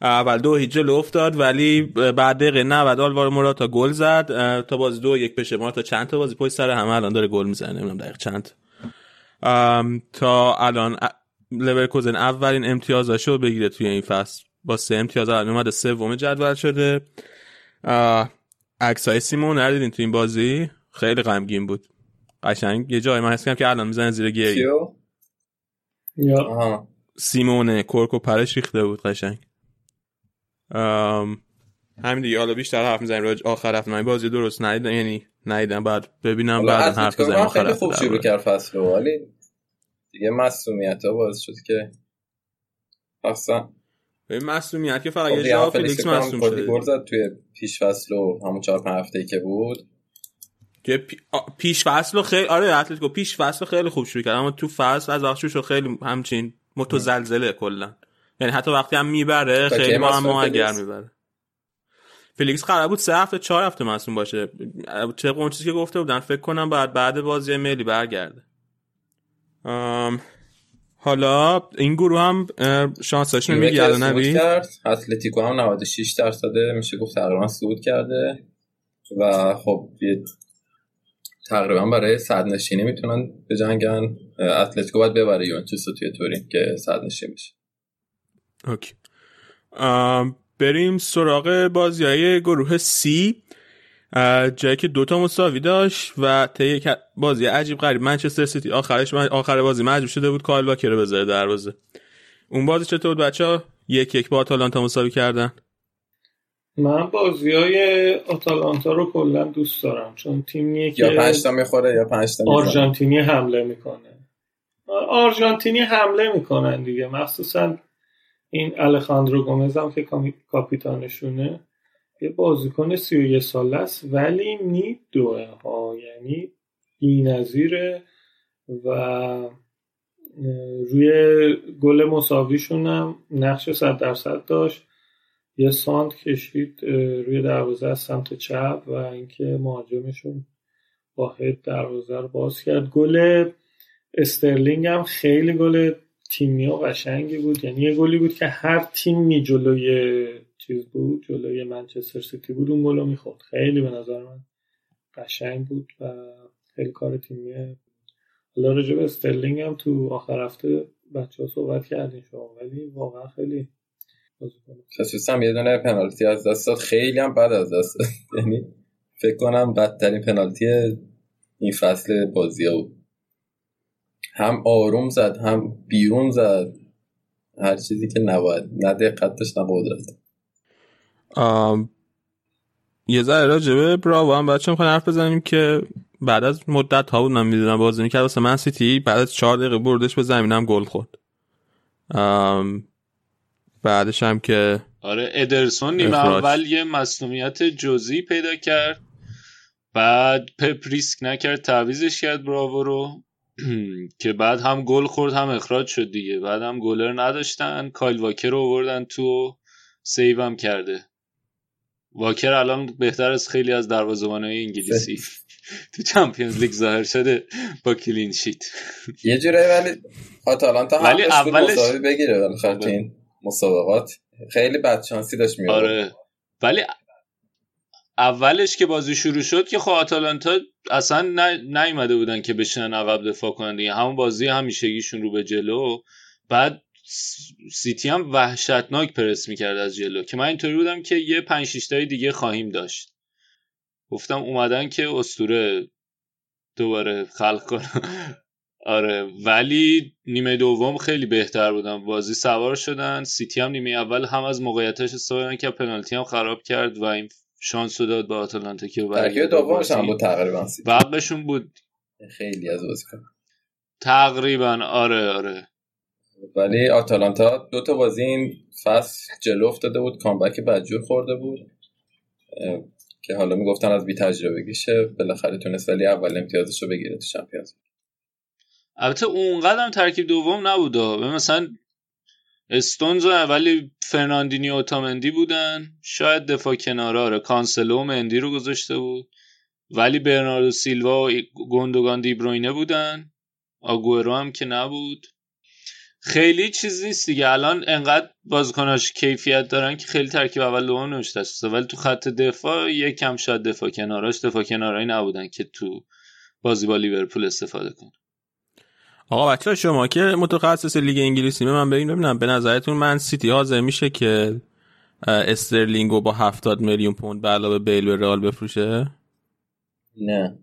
اول دو هیچ جلو افتاد ولی بعد دقیقه 90 آلوارو موراتا گل زد. تا بازی دو یک بشه. موراتا چند تا بازی پشت سر همه الان داره گل می‌زنه. نمی‌دونم دقیق چند. تا الان لیورکوزن اولین امتیازاشو بگیره توی این فصل. با سه امتیاز الان اومده سوم جدول شده. عکس های سیمون ندیدین تو این بازی؟ خیلی غمگین بود. قشنگ. یه جای من حس کردم که الان می‌زنه زیر آها. سیمونه کرک و پرش ریخته بود قشنگ. ام، همین دیگه. حالا بیشتر حرف می‌زنیم راج آخر هفته. من بازی درست ندیدم. یعنی ندیدم. بعد ببینم بعد حرف بزنیم. آخر خیلی هفته خوب شروع. کرد فصل رو. ولی دیگه مسئولیت ها باعث شد که اصلا ببین مصدومیت که فقط خب یه فلیکس مصدوم کلی شده. گل زد توی پیش فصل و همون چهار پنج هفته که بود. که پی... آ، پیش فصل خیلی آره اتلتیکو پیش فصل خیلی خوب شروع کرد اما تو فصل از شد خیلی همچین متزلزله کلا. یعنی حتی وقتی هم می‌بره خیلی با هم اگر؟ می‌بره. فلیکس قرار بود سه هفته چهار هفته مصدوم باشه. طبق اون چیزی که گفته بودن فکر کنم بعد بعد بازی ملی برگرده. حالا این گروه هم شانسش یووه نمیگی الان نبی کرد اتلتیکو هم 96 درصده میشه گفت تقریبا صعود کرده. و خب تقریبا برای صد نشینی می‌تونن بجنگن. اتلتیکو باید ببره یوونتوس رو توی تورین که صد نشین بشه. اوکی. بریم سراغ بازی های گروه سی. جایی که دوتا مساوی داشت و طی یک بازی عجیب غریب. منچستر سیتی. آخرش آخر بازی مجبور شده بود کایل واکر رو بذاره دروازه. اون بازی چطور بود بچه ها یک یک با آتالانتا مساوی کردن. من بازی های آتالانتا رو کلا دوست دارم چون تیمیه که یا پنج تا می‌خوره یا پنج تا آرژانتینی حمله می‌کنه. آرژانتینی حمله می‌کنن دیگه. مخصوصا این الخاندرو گومز هم که کامی- کاپیتانشونه. یه بازیکن سی و یه ساله است ولی میدوه ها. یعنی بی‌نظیره و روی گل مساویشون هم نقش صد درصد داشت. یه سانت کشید روی دروازه از سمت چپ و اینکه مهاجمشون با هد دروازه رو باز کرد. گل استرلینگ هم خیلی گل تیمی و قشنگی بود. یعنی یه گلی بود که هر تیمی جلوی چیز بود جلوی منچستر سیتی بود اون گل رو می‌خورد. خیلی به نظر من قشنگ بود و خیلی کار تیمیه حالا راجع به استرلینگ هم تو آخر هفته بچه ها صحبت کردیم شما ولی واقعا خیلی خصوصا یه دونه پنالتی از دست داد. خیلی هم بد از دست یعنی فکر کنم بدترین پنالتی این فصل بازی بود. هم آروم زد هم بیرون زد. هر چیزی که نباید. نه دقت داشت نه قدرت. یه ذره راجبه براو هم بچه می‌خوایم حرف بزنیم که بعد از مدت ها بود من می‌دونم بازی می‌کرد. واسه من سیتی بعد از چهار دقیقه بردش به زمین هم گل خورد. بعدش هم که آره ادرسون نیمه اول یه مسلومیت جزئی پیدا کرد. بعد پپ ریسک نکرد تعویزش کرد براو رو. که بعد هم گل خورد هم اخراج شد دیگه. بعد هم گلر نداشتن. کایل واکر رو آوردن تو save هم کرده. واکر الان بهتر از خیلی از گلرهای انگلیسی. تو Champions League ظاهر شده با clean sheet. یه جوره ولی آتالانتا ولی اولش بگیره ولی این مسابقات خیلی بدشانسی داشت میاد آره. ولی اولش که بازی شروع شد که خب آتالانتا اصلا نیومده بودن که بشنن عقب دفاع کنن دیگه. همون بازی همیشگیشون رو به جلو. بعد سیتی هم وحشتناک پرس می‌کرد از جلو که من اینطوری بودم که یه پنج شیشتای دیگه خواهیم داشت. گفتم اومدن که استوره دوباره خلق کنم. آره ولی نیمه دوم خیلی بهتر بودن بازی سوار شدن. سیتی هم نیمه اول هم از موقعیتش استفاده که پنالتی هم خراب کرد و این شانس رو داد به آتالانتا که ترکیب دومش هم بود تقریبا بقیشون بود. خیلی از بازیکن. تقریبا. آره آره. ولی آتالانتا دو تا بازی این فصل جلو افتاده بود. کامبک بدجور خورده بود. که حالا می‌گفتن از بی تجربگیشه بالاخره تونست ولی اول امتیازش رو بگیره تو چمپیونز البته اونقدر هم ترکیب دوم نبود مثلا استونز ولی فرناندینی و اوتامندی بودن. شاید دفاع کناره آره. کانسلو و مندی رو گذاشته بود. ولی برناردو سیلوا و گوندوگان دیبروینه بودن. آگورو هم که نبود. خیلی چیز نیست دیگه. الان انقدر بازیکناش کیفیت دارن که خیلی ترکیب اول دوم نمیشه ولی تو خط دفاع یکم شاید دفاع کناراش دفاع کنارایی نبودن که تو بازی با لیورپول استفاده کن آقا بچه شما که متخصص لیگ انگلیسی من ببین ببینم. به نظرتون Man City حاضر میشه که استرلینگو با 70 میلیون پوند به علاوه بیل به رئال بفروشه؟ نه.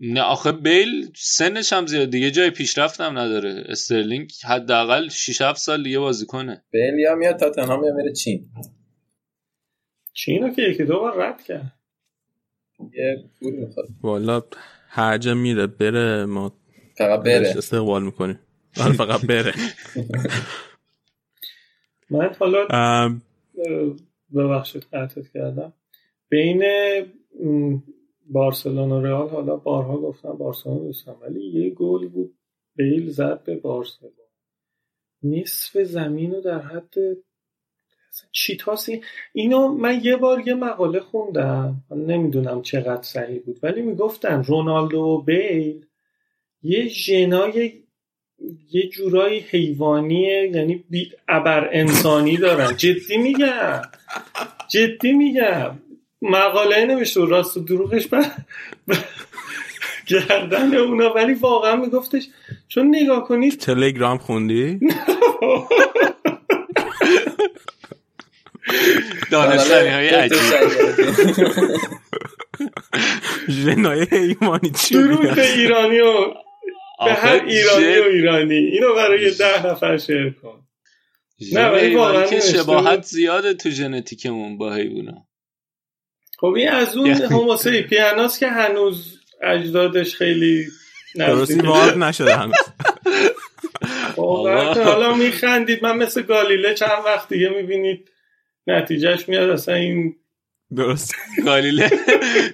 نه آخه بیل سنش هم زیاد دیگه جای پیشرفت هم نداره. استرلینگ حداقل 6 7 سال دیگه بازی کنه. بیل یا میاد تاتنهام یا میره چین. چین رو که یکی دو بار رد کرد. یه پول می‌خواد والا هر جا میره بره ما فقط بره. استقبال می‌کنیم. فقط بره. من حالا ببخشید قطعت کردم. بین بارسلونا رئال حالا بارها گفتم بارسلونا دوستم ولی یه گل بود. بیل زد به بارسلونا. نصف زمین رو در حد چیتاسی اینو من یه بار یه مقاله خوندم. نمی‌دونم چقدر صحیح بود ولی می‌گفتن رونالدو و بیل یه ژنای یه جورایی حیوانیه یعنی بی ابر انسانی دارن. جدی میگم. جدی میگم. مقاله نمیشه راست و دروغش بر گردن اونا ولی واقعا میگفتش چون نگاه کنید تلگرام خوندی؟ دانستانی های عجیب. جنای ایمانی چی دروغ ایرانی و به هر ایرانی و ایرانی. اینو برای ده نفر شیر کن. نه ولی واقعا شباهت زیاده تو ژنتیکمون با حیونا خب این از اون هوموسری پیاناست که هنوز اجدادش خیلی درستی وارد نشده هنوز. حالا میخندید من مثل گالیله چند وقت دیگه می‌بینید نتیجهش میاد اصلا این درست گالیله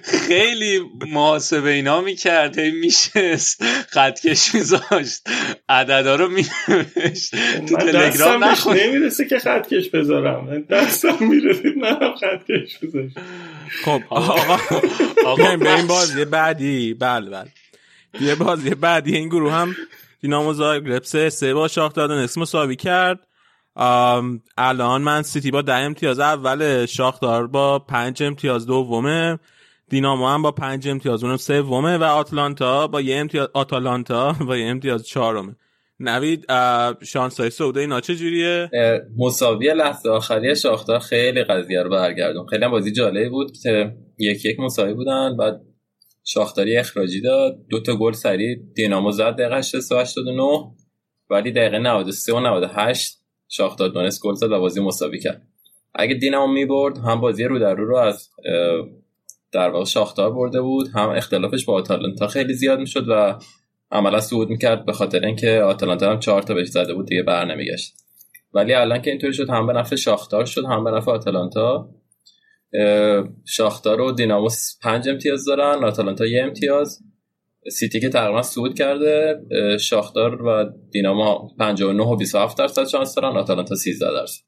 خیلی محاسبه اینا می‌کرد. هی میشست خطکش میذاشت عددا رو مینوشت. تو تلگرام نخون نمی‌رسه که خطکش بذارم. دستم می‌رسید منم خطکش بذاشت خب آقا. آقا به این بازی بعدی. بله بله. یه بازی بعدی این گروه هم دینامو زاگرب سه سه با شاختار دونست مساوی کرد. الان من سیتی با ده امتیاز اول شاختار با پنج امتیاز دومه دینامو هم با پنج امتیاز اونم سومه و آتلانتا با یه امتیاز آتالانتا با یه امتیاز چهارمه. نوید شانس های سوده اینا چه جوریه؟ مساوی لحظه آخری شاختار خیلی قضیه رو برگردون. خیلی بازی جالبی بود که یک یک مساوی بودن بعد شاختاری اخراجی داد. دو تا گل سریع دینامو زد دقیقه 89 ولی دقیقه 93 و 98 شاختار دونست گل زد و بازی مساوی کرد. اگه دینامو می‌برد هم بازی رو در رو رو از در واقع شاختار برده بود هم اختلافش با آتالانتا خیلی زیاد می‌شد و عملا صعود می‌کرد به خاطر اینکه آتلانتا هم چهار تا بهش زده بود دیگه بر نمیگشت. ولی الان که اینطوری شد هم به نفع شاختار شد هم به نفع آتلانتا شاختار و دیناموس پنج امتیاز دارن آتالانتا یه امتیاز. سیتی که تقریبا صعود کرده شاختار و دیناما 59 و 27 درصد شانس دارن آتالانتا 13 درصد.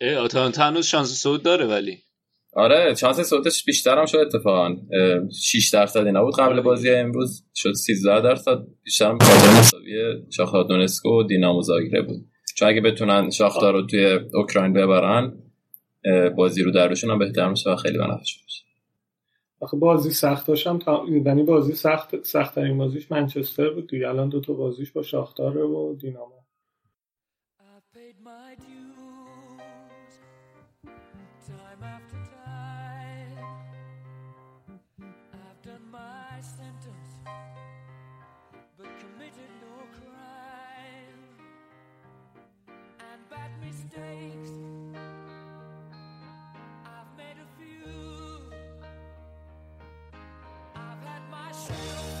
ای آتالانتا هنوز شانس صعود داره ولی. آره شانس صعودش بیشتر هم شد اتفاقا. 6 درصدی نبود. قبل بازی امروز شد 13 درصد. بیشتر هم مساوی شاختار دونسکو و دینامو زاگرب بود. چون اگه بتونن شاختار رو توی اوکراین ببرن بازی رو درشون هم بهتر میشه و خیلی بنفش میشه. آخه بازی سختش هم تا... یعنی بازی سخت سختترین بازیش منچستر بود دیگه. الان دو تا بازیش با شاختار و دینامو. myself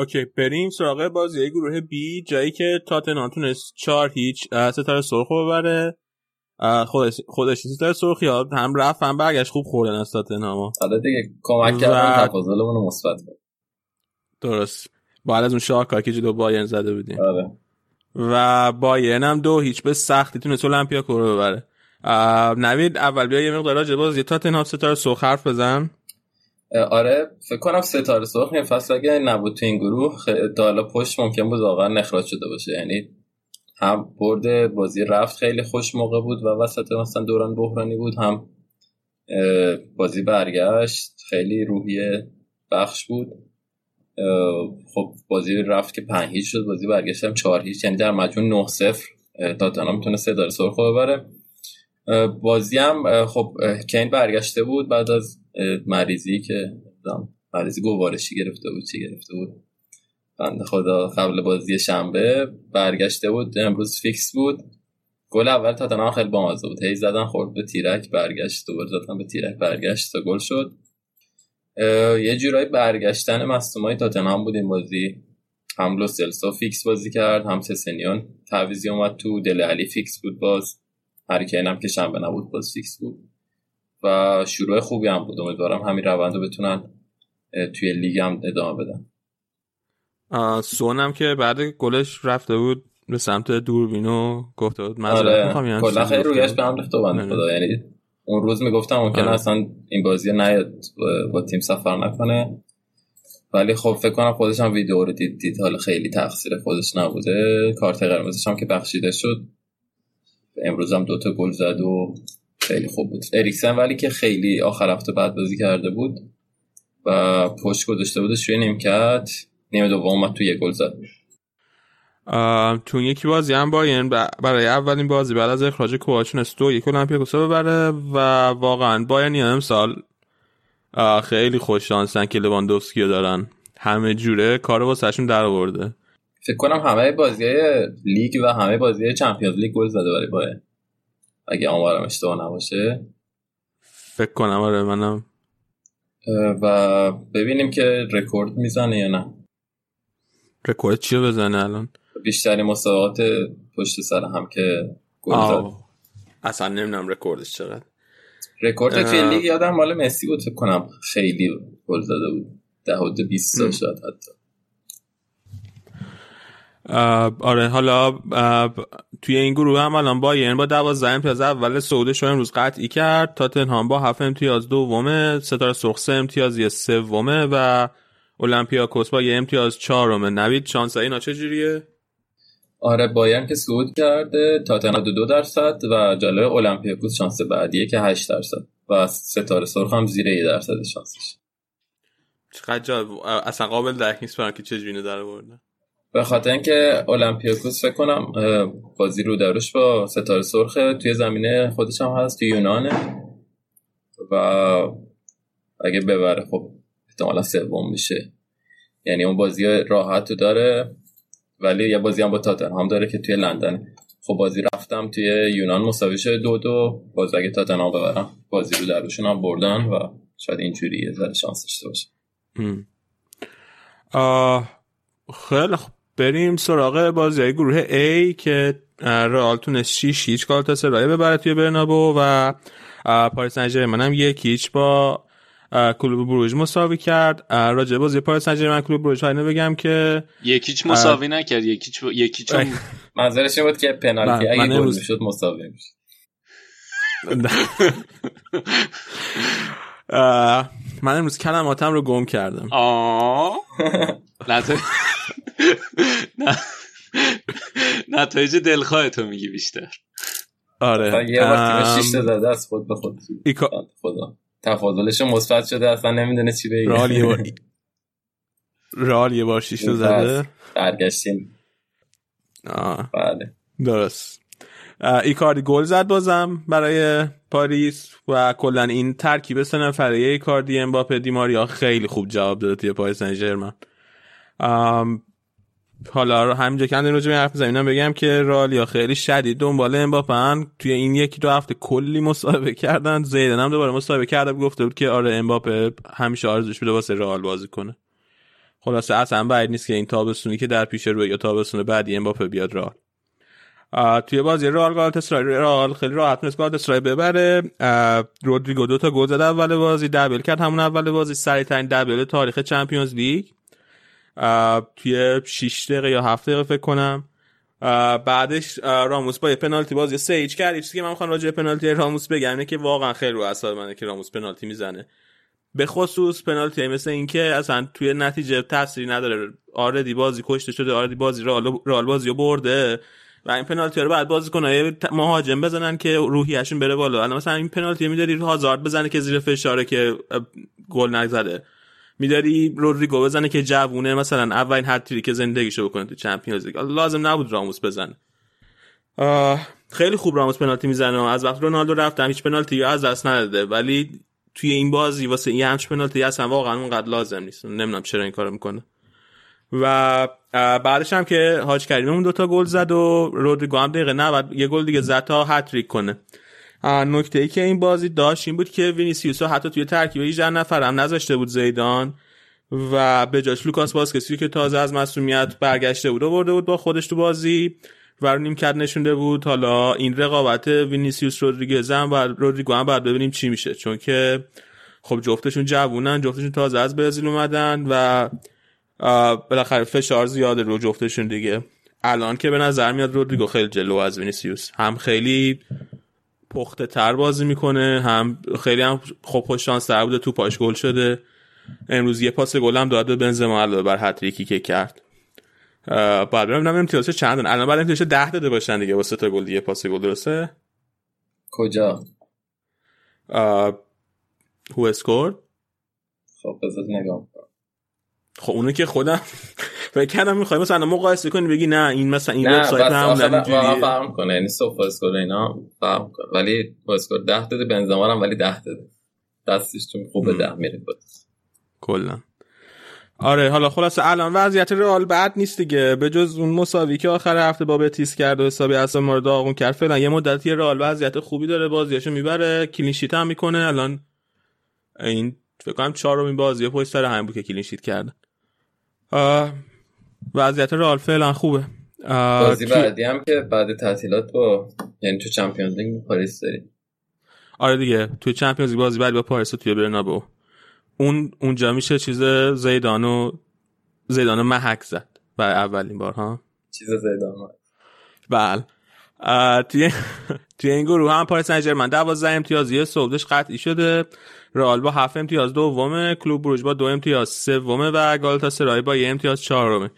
اوکی بریم سراغ بازی گروه بی جایی که تاتنهام تونست چهار هیچ ستاره سرخ ببره. خودش خودش ستاره سرخ یاد هم رفت هم برگشت خوب خوردن از تاتنهام حالا دیگه کمک کردن تفاضلمون رو مثبت درست. بعد از اون شاهکار که جلو بایرن زده بودیم. آره. و بایرن هم دو هیچ به سختی تونست المپیاکو رو ببره. نوید اول بیا یه مقدار راجع بازی. تاتنهام ستاره سرخ حرف بزن. آره فکر کنم ستاره سرخ این فصل اگه نبود تو این گروه تا حالا پشت ممکن بود واقعا اخراج شده باشه. یعنی هم برد بازی رفت خیلی خوش موقع بود و وسط مثلا دوران بحرانی بود هم بازی برگشت خیلی روحیه بخش بود. خب بازی رفت که پنج هیچ شد بازی برگشت هم چهار هیچ یعنی در مجموع نه صفر. تاتنهام می‌تونه سه داره سرخ ببره. بازی هم خب کین برگشته بود بعد از مریضی که مریضی گوارشی گرفته بود چی گرفته بود؟ بنده خدا قبل بازی شنبه برگشته بود امروز فیکس بود. گل اول تاتنهام خیلی بامزه بود. هی زدن خورد به تیرک برگشت. دوباره زدن به تیرک برگشت. تا گل شد. یه جورایی برگشتن مصدومای تاتنهام بود این بازی. هم لو فیکس بازی کرد هم سسنیون تعویضی اومد تو. دله علی فیکس بود باز. هریکین هم که شنبه نبود باز فیکس بود. و شروع خوبی هم بود. امیدوارم همین روند رو بتونن توی لیگ هم ادامه بدن. سونم که بعد گلش رفته بود به سمت دوربینو گفته بود آره. یعنی کلا خیلی رویش به هم ریخته بنده خدا. یعنی اون روز می‌گفتم ممکنه آره. اصلا این بازی نیاد با تیم سفر نکنه. ولی خب فکر کنم خودش هم ویدیو رو دید دید. حالا خیلی تقصیر خودش نبوده. کارت قرمزش هم که بخشیده شد. امروز هم دوتا گل زد و خیلی خوب بود. اریکسن ولی که خیلی آخر هفته بعد بازی کرده بود و پشت گذاشته بودش روی نیمکت نیمه دوم اومد تو یه گل زد. تو یکی بازی هم باین برای اولین بازی بعد از اخراج کوواچون استو یک المپیاکوس ببره و واقعا باین یه امسال خیلی خوش شانسن که لواندوفسکی دارن. همه جوره کار واسهشون در آورده. فکر کنم همه بازی لیگ و همه بازی Champions League گل زده برای بایر اگه آمارم اشتباه نباشه. فکر کنم آره منم. و ببینیم که رکورد می‌زنه یا نه. رکورد چی بزنه الان؟ بیشترین مسابقات پشت سر هم که گل زد. اصلا نمی‌دونم رکوردش چقدر. رکورد لیگ یادم مال مسی بود فکر کنم خیلی گل زده بود. ده حدود 20 تا شاید حتی. آره حالا توی این گروه هم الان با یعنی با 12 امتیاز اول سعودش رو امروز قطعی کرد. تاتنهام با 7 امتیاز دومه. ستاره سرخ سه امتیاز یه سومه و اولمپیاکوس با یه امتیاز چهارمه. نوید شانس اینا چجوریه آره بایرن که صعود کرده. تاتنهام دو درصد و جلوی اولمپیاکوس شانس بعدیه که 8 درصد و ستاره سرخ هم زیر 1 درصد شانسش. چقدر جالب اصلا قابل درک نیست برام که چجوری در آوردن. به خاطر اینکه اولمپیاکوس فکر کنم بازی رو دروش با ستاره سرخ توی زمینه خودش هم هست توی یونانه. و اگه ببره خب احتمالا سوم میشه. یعنی اون بازی راحت تو داره ولی یه بازی هم با تاتنهام داره که توی لندن. خب بازی رفتم توی یونان مساوی شده دو دو. باز اگه تاتنهام ببرم بازی رو دروشون هم بردن و شاید اینجوری یه ذره شانس داشته باشه. خیلی خب بریم سراغ بازی گروه A که رئال تونست 6 هیچ سرایه ببره توی برنابو و پاریس سن هم یک هیچ با کلوب بروژ مساوی کرد. راجع بازی پاریس سن ژرمن کلوب بروژ اینو بگم که یکیچ مساوی نکرد. یکیچ یکیچ منظورش بود که پنالتی اگه گل می‌شد مساوی می‌شد. من امروز کلماتم رو گم کردم. آه. نتایج دلخواه تو میگی بیشتر. آره. یه بار تیمش زده از خود به خود. خدا. تفاضلش مثبت شده اصلا نمی‌دونه چی بگه. رال یه بار رال یه بار شیش زده؟ برگشتیم. آه. بله. درست. ایکاردی گل زد بازم برای پاریس و کلا این ترکیب سه نفره ایکاردی امباپه دیماریا خیلی خوب جواب داده توی پاریس سن ژرمن حالا همینجا که راجع حرف زدیم اینم بگم که رئالیا خیلی شدید دنبال امباپه توی این یکی دو هفته کلی مصاحبه کردن. زیدن هم دوباره مصاحبه کرده گفته بود که آره امباپه همیشه آرزوش بوده واسه رئال بازی کنه. خلاصه اصلا بعید نیست که این تابستونی که در پیش روی یا تابستون بعدی امباپه بیاد رئال. توی بازی رئال گالاتاسرای رئال خیلی راحت تونست گالاتاسرای ببره. رودریگو دو تا گل زد اول بازی double کرد همون اول بازی. سریع ترین double تاریخ Champions League. توی 6 دقیقه یا 7 دقیقه فکر کنم. بعدش راموس با یه پنالتی بازی سه هیچ کرد. چیزی که من می‌خوام راجع پنالتی راموس بگم اینه که واقعا خیلی رو اعصاب منه که راموس پنالتی می‌زنه. به خصوص پنالتی مثل اینکه اصلا توی نتیجه تاثیری نداره. آردی بازی کشته شده آردی بازی رال بازی رو برده. و این پنالتی رو بعد بازی کنه مهاجم بزنن که روحیشون بره بالا. الان مثلا این پنالتی میداری هازارد بزنه که زیر فشاره که گل نزده. میداری رودریگو بزنه که جوونه مثلا اولین هتریک که زندگیشو بکنه تو چمپیونز لیگ. لازم نبود راموس بزنه. خیلی خوب راموس پنالتی می‌زنه از وقت رونالدو رفت هیچ پنالتی از دست نداده. ولی توی این بازی واسه این همچ پنالتی اصلا واقعا اونقدر لازم نیست. نمی‌دونم چرا این کارو می‌کنه. و بعدش هم که حاج کریم اون دوتا گل زد و رودریگو هم دقیقه 90 یه گل دیگه زد تا هتریک کنه. نکته ای که این بازی داشت این بود که وینیسیوس حتی توی ترکیب 18 نفر هم نذاشته بود زیدان و به جاش لوکاس واسکسی که تازه از مصدومیت برگشته بود و برده بود با خودش تو بازی و رو نیمکت نشونده بود. حالا این رقابت وینیسیوس رودریگز هم و رودریگو هم باید ببینیم چی میشه چون که خب جفتشون جوونن جفتشون تازه از برزیل اومدن و بالاخره فشار زیاده رو جفتشون دیگه. الان که به نظر میاد رودریگو خیلی جلو از وینیسیوس. هم خیلی پخته تر بازی می‌کنه هم خیلی هم خوب خوش شانس تر بوده تو پاش گل شده. امروز یه پاس گل هم داد به بنزما علاوه بر هتریکی که کرد. بعد ببینم امتیازش چندن الان بعد امتیازش 10 داده باشن دیگه واسه تا گل دیگه پاس گل درسته؟ کجا؟ هو اسکورد خب بذار نگاه. خب اونو که خودم فکر کردم می‌خوای مثلا مقایسه کنی بگی نه این مثلا این وبسایت هم نه فهم کنه یعنی سوفا اسکور اینا فهم کنه. ولی اسکور 10 داده بنزما هم ولی 10 داده. دستش تو خوبه 10 میره بود کلا. آره حالا خلاصه الان وضعیت رئال بد نیست دیگه. به جز اون مساوی که آخر هفته با بتیس کرد و حسابی اصلا مورد داغون کرد فعلا یه مدتی رئال وضعیت خوبی داره بازیاشو می‌بره کلین شیت هم می‌کنه. الان این فکر کنم چهارمین بازی پشت سر هم بود که clean sheet کردن وضعیت رئال فعلا خوبه. بازی بعدی هم که بعد تعطیلات با یعنی تو Champions League پاریس داری. آره دیگه تو Champions League بازی بعدی با پاریس توی برنابو اون اونجا میشه چیز زیدانو زیدانو محک زد. برای اولین بار ها؟ چیز زیدان بله. توی توی این گروه هم پاریس سن ژرمن 12 امتیاز یه صعودش قطعی شده. رئال با 7 امتیاز دومه کلوب بروژ با دو امتیاز سومه و گالاتاسرای با یه امتیاز چهارمه.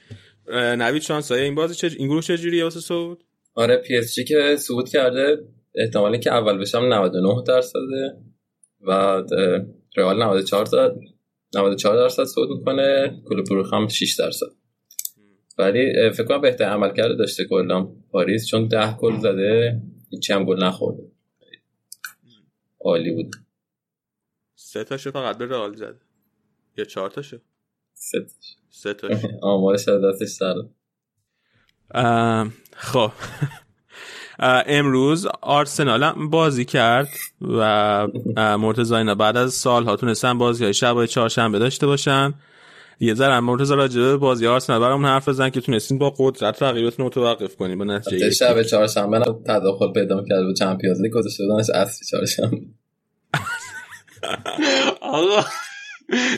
نوید شانس این بازی چه این گروه چجوریه واسه صعود؟ آره پی اس جی که صعود کرده. احتمالی که اول بشن 99 درصده و رئال 94 درصد 94 درصد صعود می‌کنه. کلوب بروژ هم 6 درصد. ولی فکر کنم بهتر عمل کرده داشته کلا پاریس چون 10 گل زده. هیچ هم گل نخورده. عالی بود. سه تاشو فقط به رئال زد. یا چهار تاشو؟ سه تاش. سه تاشو آمارش از دستش خب. امروز آرسنال هم بازی کرد و مرتضی اینا بعد از سالها تونستن بازی های شب چهارشنبه داشته باشن. یه ذره مرتضی راجع به بازی آرسنال برامون حرف بزن که تونستین با قدرت رقیبتون متوقف کنین به نتیجه شب چهارشنبه تداخل پیدا کرد با چمپیونز لیگ گذاشته بودنش اصلی چهارشنبه. آقا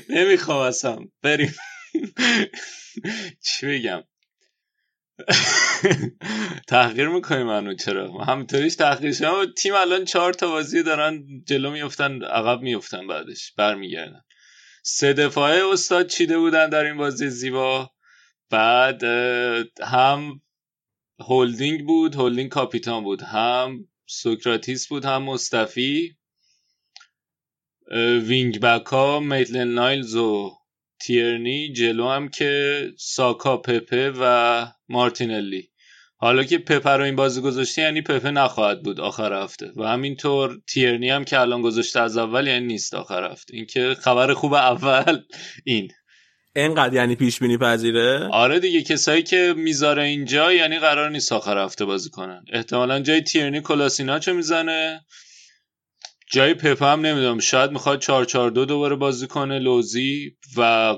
نمی‌خوام اصلا. بریم. چی بگم؟ تحقیر می‌کنی منو چرا؟ همینطوریش تحقیر شما تیم الان چهار تا بازی دارن جلو میفتن عقب میفتن بعدش. برمیگردن. سه دفاعه استاد چیده بودن در این بازی زیبا. بعد هم هولدینگ بود هولدینگ کاپیتان بود. هم سوکراتیس بود هم مصطفی. wing back ها میتلن نایلز و تیرنی جلو هم که ساکا پپه و مارتینلی. حالا که پپه رو این بازی گذاشته یعنی پپه نخواهد بود آخر هفته. و همینطور تیرنی هم که الان گذاشته از اول یعنی نیست آخر هفته. این که خبر خوب اول این. اینقدر یعنی پیش بینی پذیره؟ آره دیگه کسایی که می‌ذاره اینجا یعنی قرار نیست آخر هفته بازی کنن. احتمالا جای تیرنی کلاسیناچو می‌زنه. جای پپه هم نمی‌دونم شاید می‌خواد 4 4 2 دوباره بازی کنه لوزی و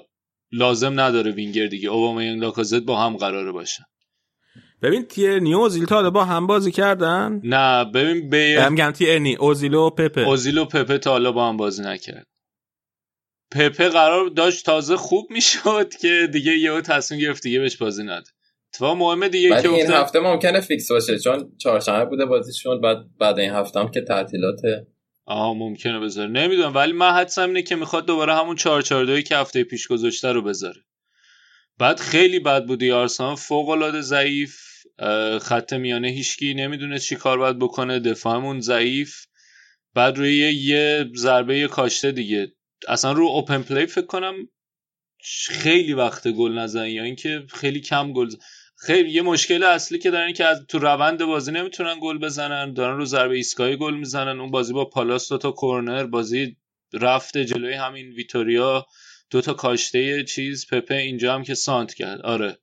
لازم نداره وینگر دیگه. اوبامیانگ لاکازت با هم قراره باشن ببین تیرنی و اوزیل تا با هم بازی کردن؟ نه ببین به هم میگم تیرنی اوزیل و پپه. اوزیل و پپه تا حالا با هم بازی نکرد. پپه قرار داشت تازه خوب می‌شد که دیگه یهو تصمیم گرفت دیگه بهش بازی نده. اتفاق مهمه دیگه که این هفته ممکنه فیکس باشه چون چهارشنبه بوده بازیشون بعد بعد این هفته هم که تعطیلات آها ممکنه بذاره. نمی‌دونم ولی من حدسم اینه که می‌خواد دوباره همون 442 که هفته پیش گذاشته رو بذاره. بعد خیلی بد بودی آرسنال. فوق العاده ضعیف خط میانه هیچکی نمی‌دونست چی کار باید بکنه. دفاعمون ضعیف. بعد روی یه ضربه کاشته دیگه. اصلا رو open play فکر کنم خیلی وقت گل نزن یا اینکه خیلی کم گل خیلی یه مشکل اصلی که دارن که از تو روند بازی نمی‌تونن گل بزنن دارن رو ضربه ایستگاهی گل می‌زنن. اون بازی با پالاس دو تا کورنر بازی رفته جلوی همین ویتوریا دو تا کاشته چیز پپه اینجا هم که سانتر کرد. آره.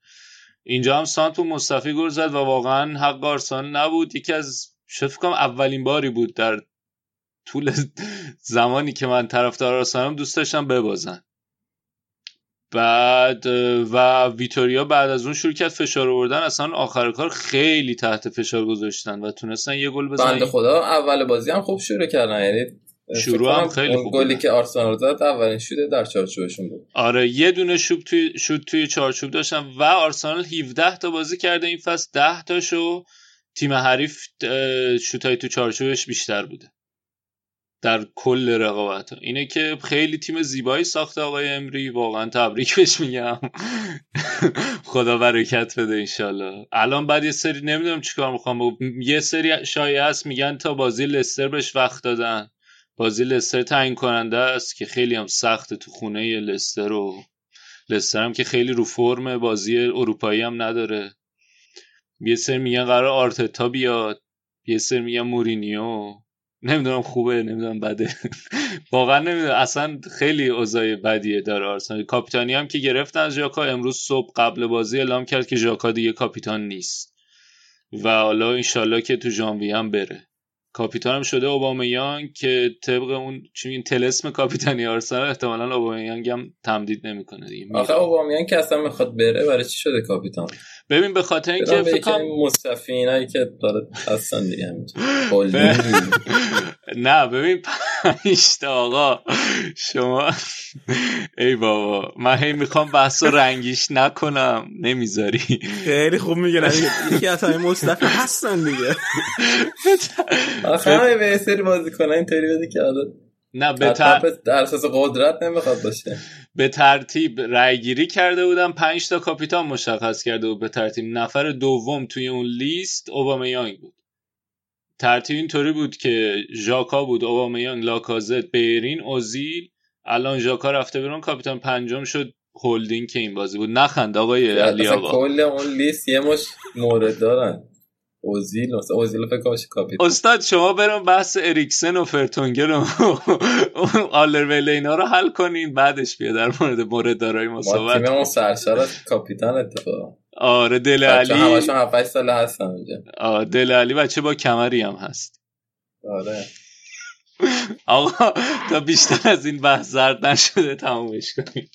اینجا هم سانتر و مصطفی گل زد و واقعا حق آرسنال نبود. یکی از شفت کنم اولین باری بود در طول زمانی که من طرفدار آرسنالم دوست داشتم ببازن. بعد و ویتوریا بعد از اون شروع کرد فشار آوردن. اصلا آخر کار خیلی تحت فشار گذاشتن و تونستن یه گل بزنن. بنده خدا اول بازی هم خوب شروع کردن. یعنی شروع هم خیلی خوب گلی که آرسنال زد اولین شوت در چارچوبشون بود. آره یه دونه شوت توی شوت توی چارچوب داشتن و آرسنال 17 تا بازی کرده این فصل 10 تاشو تیم حریف شوتای تو چارچوبش بیشتر بوده. در کل رقابت. اینه که خیلی تیم زیبایی ساخته آقای امری. واقعا تبریک بهش میگم. خدا برکت بده انشالله. الان بعد یه سری نمی‌دونم چیکار می‌خوام یه سری شایعه هست میگن تا بازی لستر بهش وقت دادن. بازی لستر تعیین کننده است که خیلی هم سخته تو خونه لستر و لستر هم که خیلی رو فرم بازی اروپایی هم نداره. یه سری میگن قرار آرتتا بیاد. یه سری میگن مورینیو. نمی‌دونم خوبه نمی‌دونم بده. واقعا نمی‌دونم. اصلا خیلی اوضاع بدیه داره آرسنال. کاپیتانی هم که گرفتن از ژاکا امروز صبح قبل بازی اعلام کرد که ژاکا دیگه کاپیتان نیست. و حالا انشالله که تو ژانویه هم بره. کاپیتان هم شده اوبامیان که طبق اون چون تلسم کاپیتانی آرسنال احتمالاً اوبامیان هم تمدید نمی‌کنه دیگه. آخه اوبامیان که اصلا می‌خواد بره برای چی شده کاپیتان؟ ببین به خاطر اینکه فکر کنم مصطفی اینایی که داره اصلا دیگه نه ببین پنج آقا. شما ای بابا من هی می‌خوام بحث رو رنگیش نکنم. نمی‌ذاری. خیلی خوب میگن یکی از های مصطفی هستن دیگه. آخه همه به سری بازی کنن اینطوری بدی که نه به تر... در اساس قدرت نمی‌خواد باشه. به ترتیب رای گیری کرده بودم. پنج تا کاپیتان مشخص کرده بود به ترتیب. نفر دوم توی اون لیست اوبامیانگ بود. ترتیب اینطوری بود که ژاکا بود اوبامیانگ لاکازت بیرین اوزیل. الان ژاکا رفته بیرون کاپیتان پنجم شد هولدینگ که این بازی بود. نخند آقای علی آقا کل اون لیست یه مش مورد دارن. اوزیل اوزیل فکر کاپیتان. استاد شما برون بحث اریکسن و فرتونگن و آلر اینا رو حل کنین بعدش بیا در مورد مورد دارای ما صحبت ما تیممون سرشار کاپیتان اتفاقا. آره دل علی. همشون 7 سال هستن اونجا آره دل علی بچه با کمری هم هست. آره. آقا تا بیشتر از این بحث زرد نشده تمومش کنیم.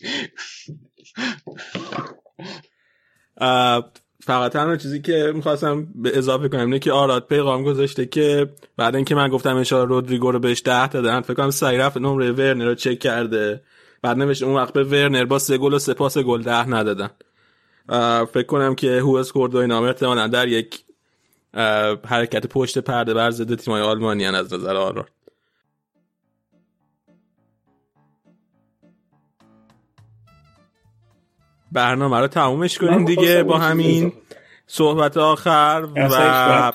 فقط تنها چیزی که می‌خواستم به اضافه کنم اینه که آراد پیغام گذاشته که بعد اینکه من گفتم انشاءالله رودریگو رو بهش ده دادن فکر کنم سعی رفت نمره ورنر رو چک کرده. بعد نوشته اون وقت به ورنر با سه گل و سه پاس گل ده ندادن. فکر کنم که هو اسکورد و اینا احتمالا در یک حرکت پشت پرده بر ضد تیمای آلمانی از نظر آراد برنامه رو تمومش کنیم دیگه با همین صحبت آخر و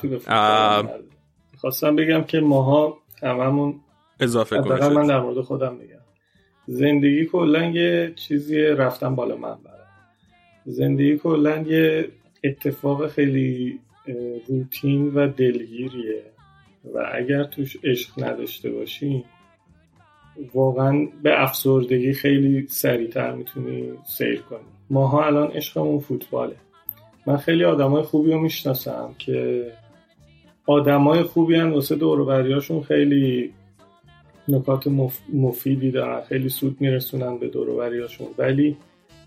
خواستم بگم که ماها هممون اضافه کنیم. من در مورد خودم میگم زندگی کلا یه چیزی رفتم بالا من برم زندگی کلا یه اتفاق خیلی روتین و دلگیریه و اگر توش عشق نداشته باشی واقعا به افسردگی خیلی سریعتر می‌تونی سیر کنی. ماها الان عشقمون فوتباله. من خیلی آدمای خوبی رو می‌شناسم که آدمای خوبی هم واسه دوروبریاشون خیلی نکات مفیدی دارن خیلی سود میرسونن به دوروبریاشون ولی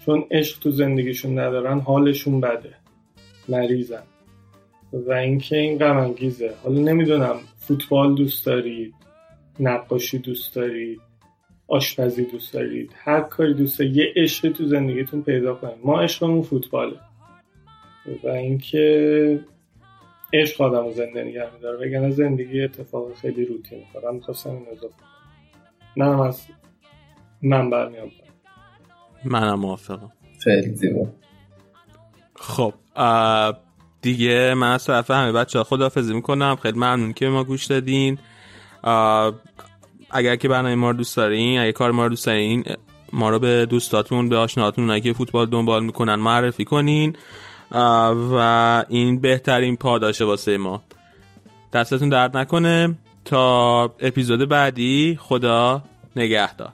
چون عشق تو زندگیشون ندارن حالشون بده. مریضن. و اینکه این غم انگیزه. حالا نمی‌دونم فوتبال دوست دارید نقاشی دوست دارید آشپزی دوست دارید هر کاری دوست دارید یه عشقی تو زندگیتون پیدا کنید. ما عشقمون فوتباله. و اینکه عشق آدم رو زنده نگه میداره. وگرنه زندگی اتفاق خیلی روتین. فقط می‌خواستم این اضافه منم از من برمیام منم موافقم. خیلی زیبا. خب دیگه من از طرف همه بچه ها خدافزی می‌کنم. خیلی ممنون که ما گوش دادین. اگر که برنامه ما رو دوست دارین اگر کار ما رو دوست دارین ما رو به دوستاتون به آشناتون اونایی که فوتبال دنبال می‌کنن معرفی کنین. و این بهترین پاداشه واسه ما. دستتون درد نکنه. تا اپیزود بعدی خدا نگهدار.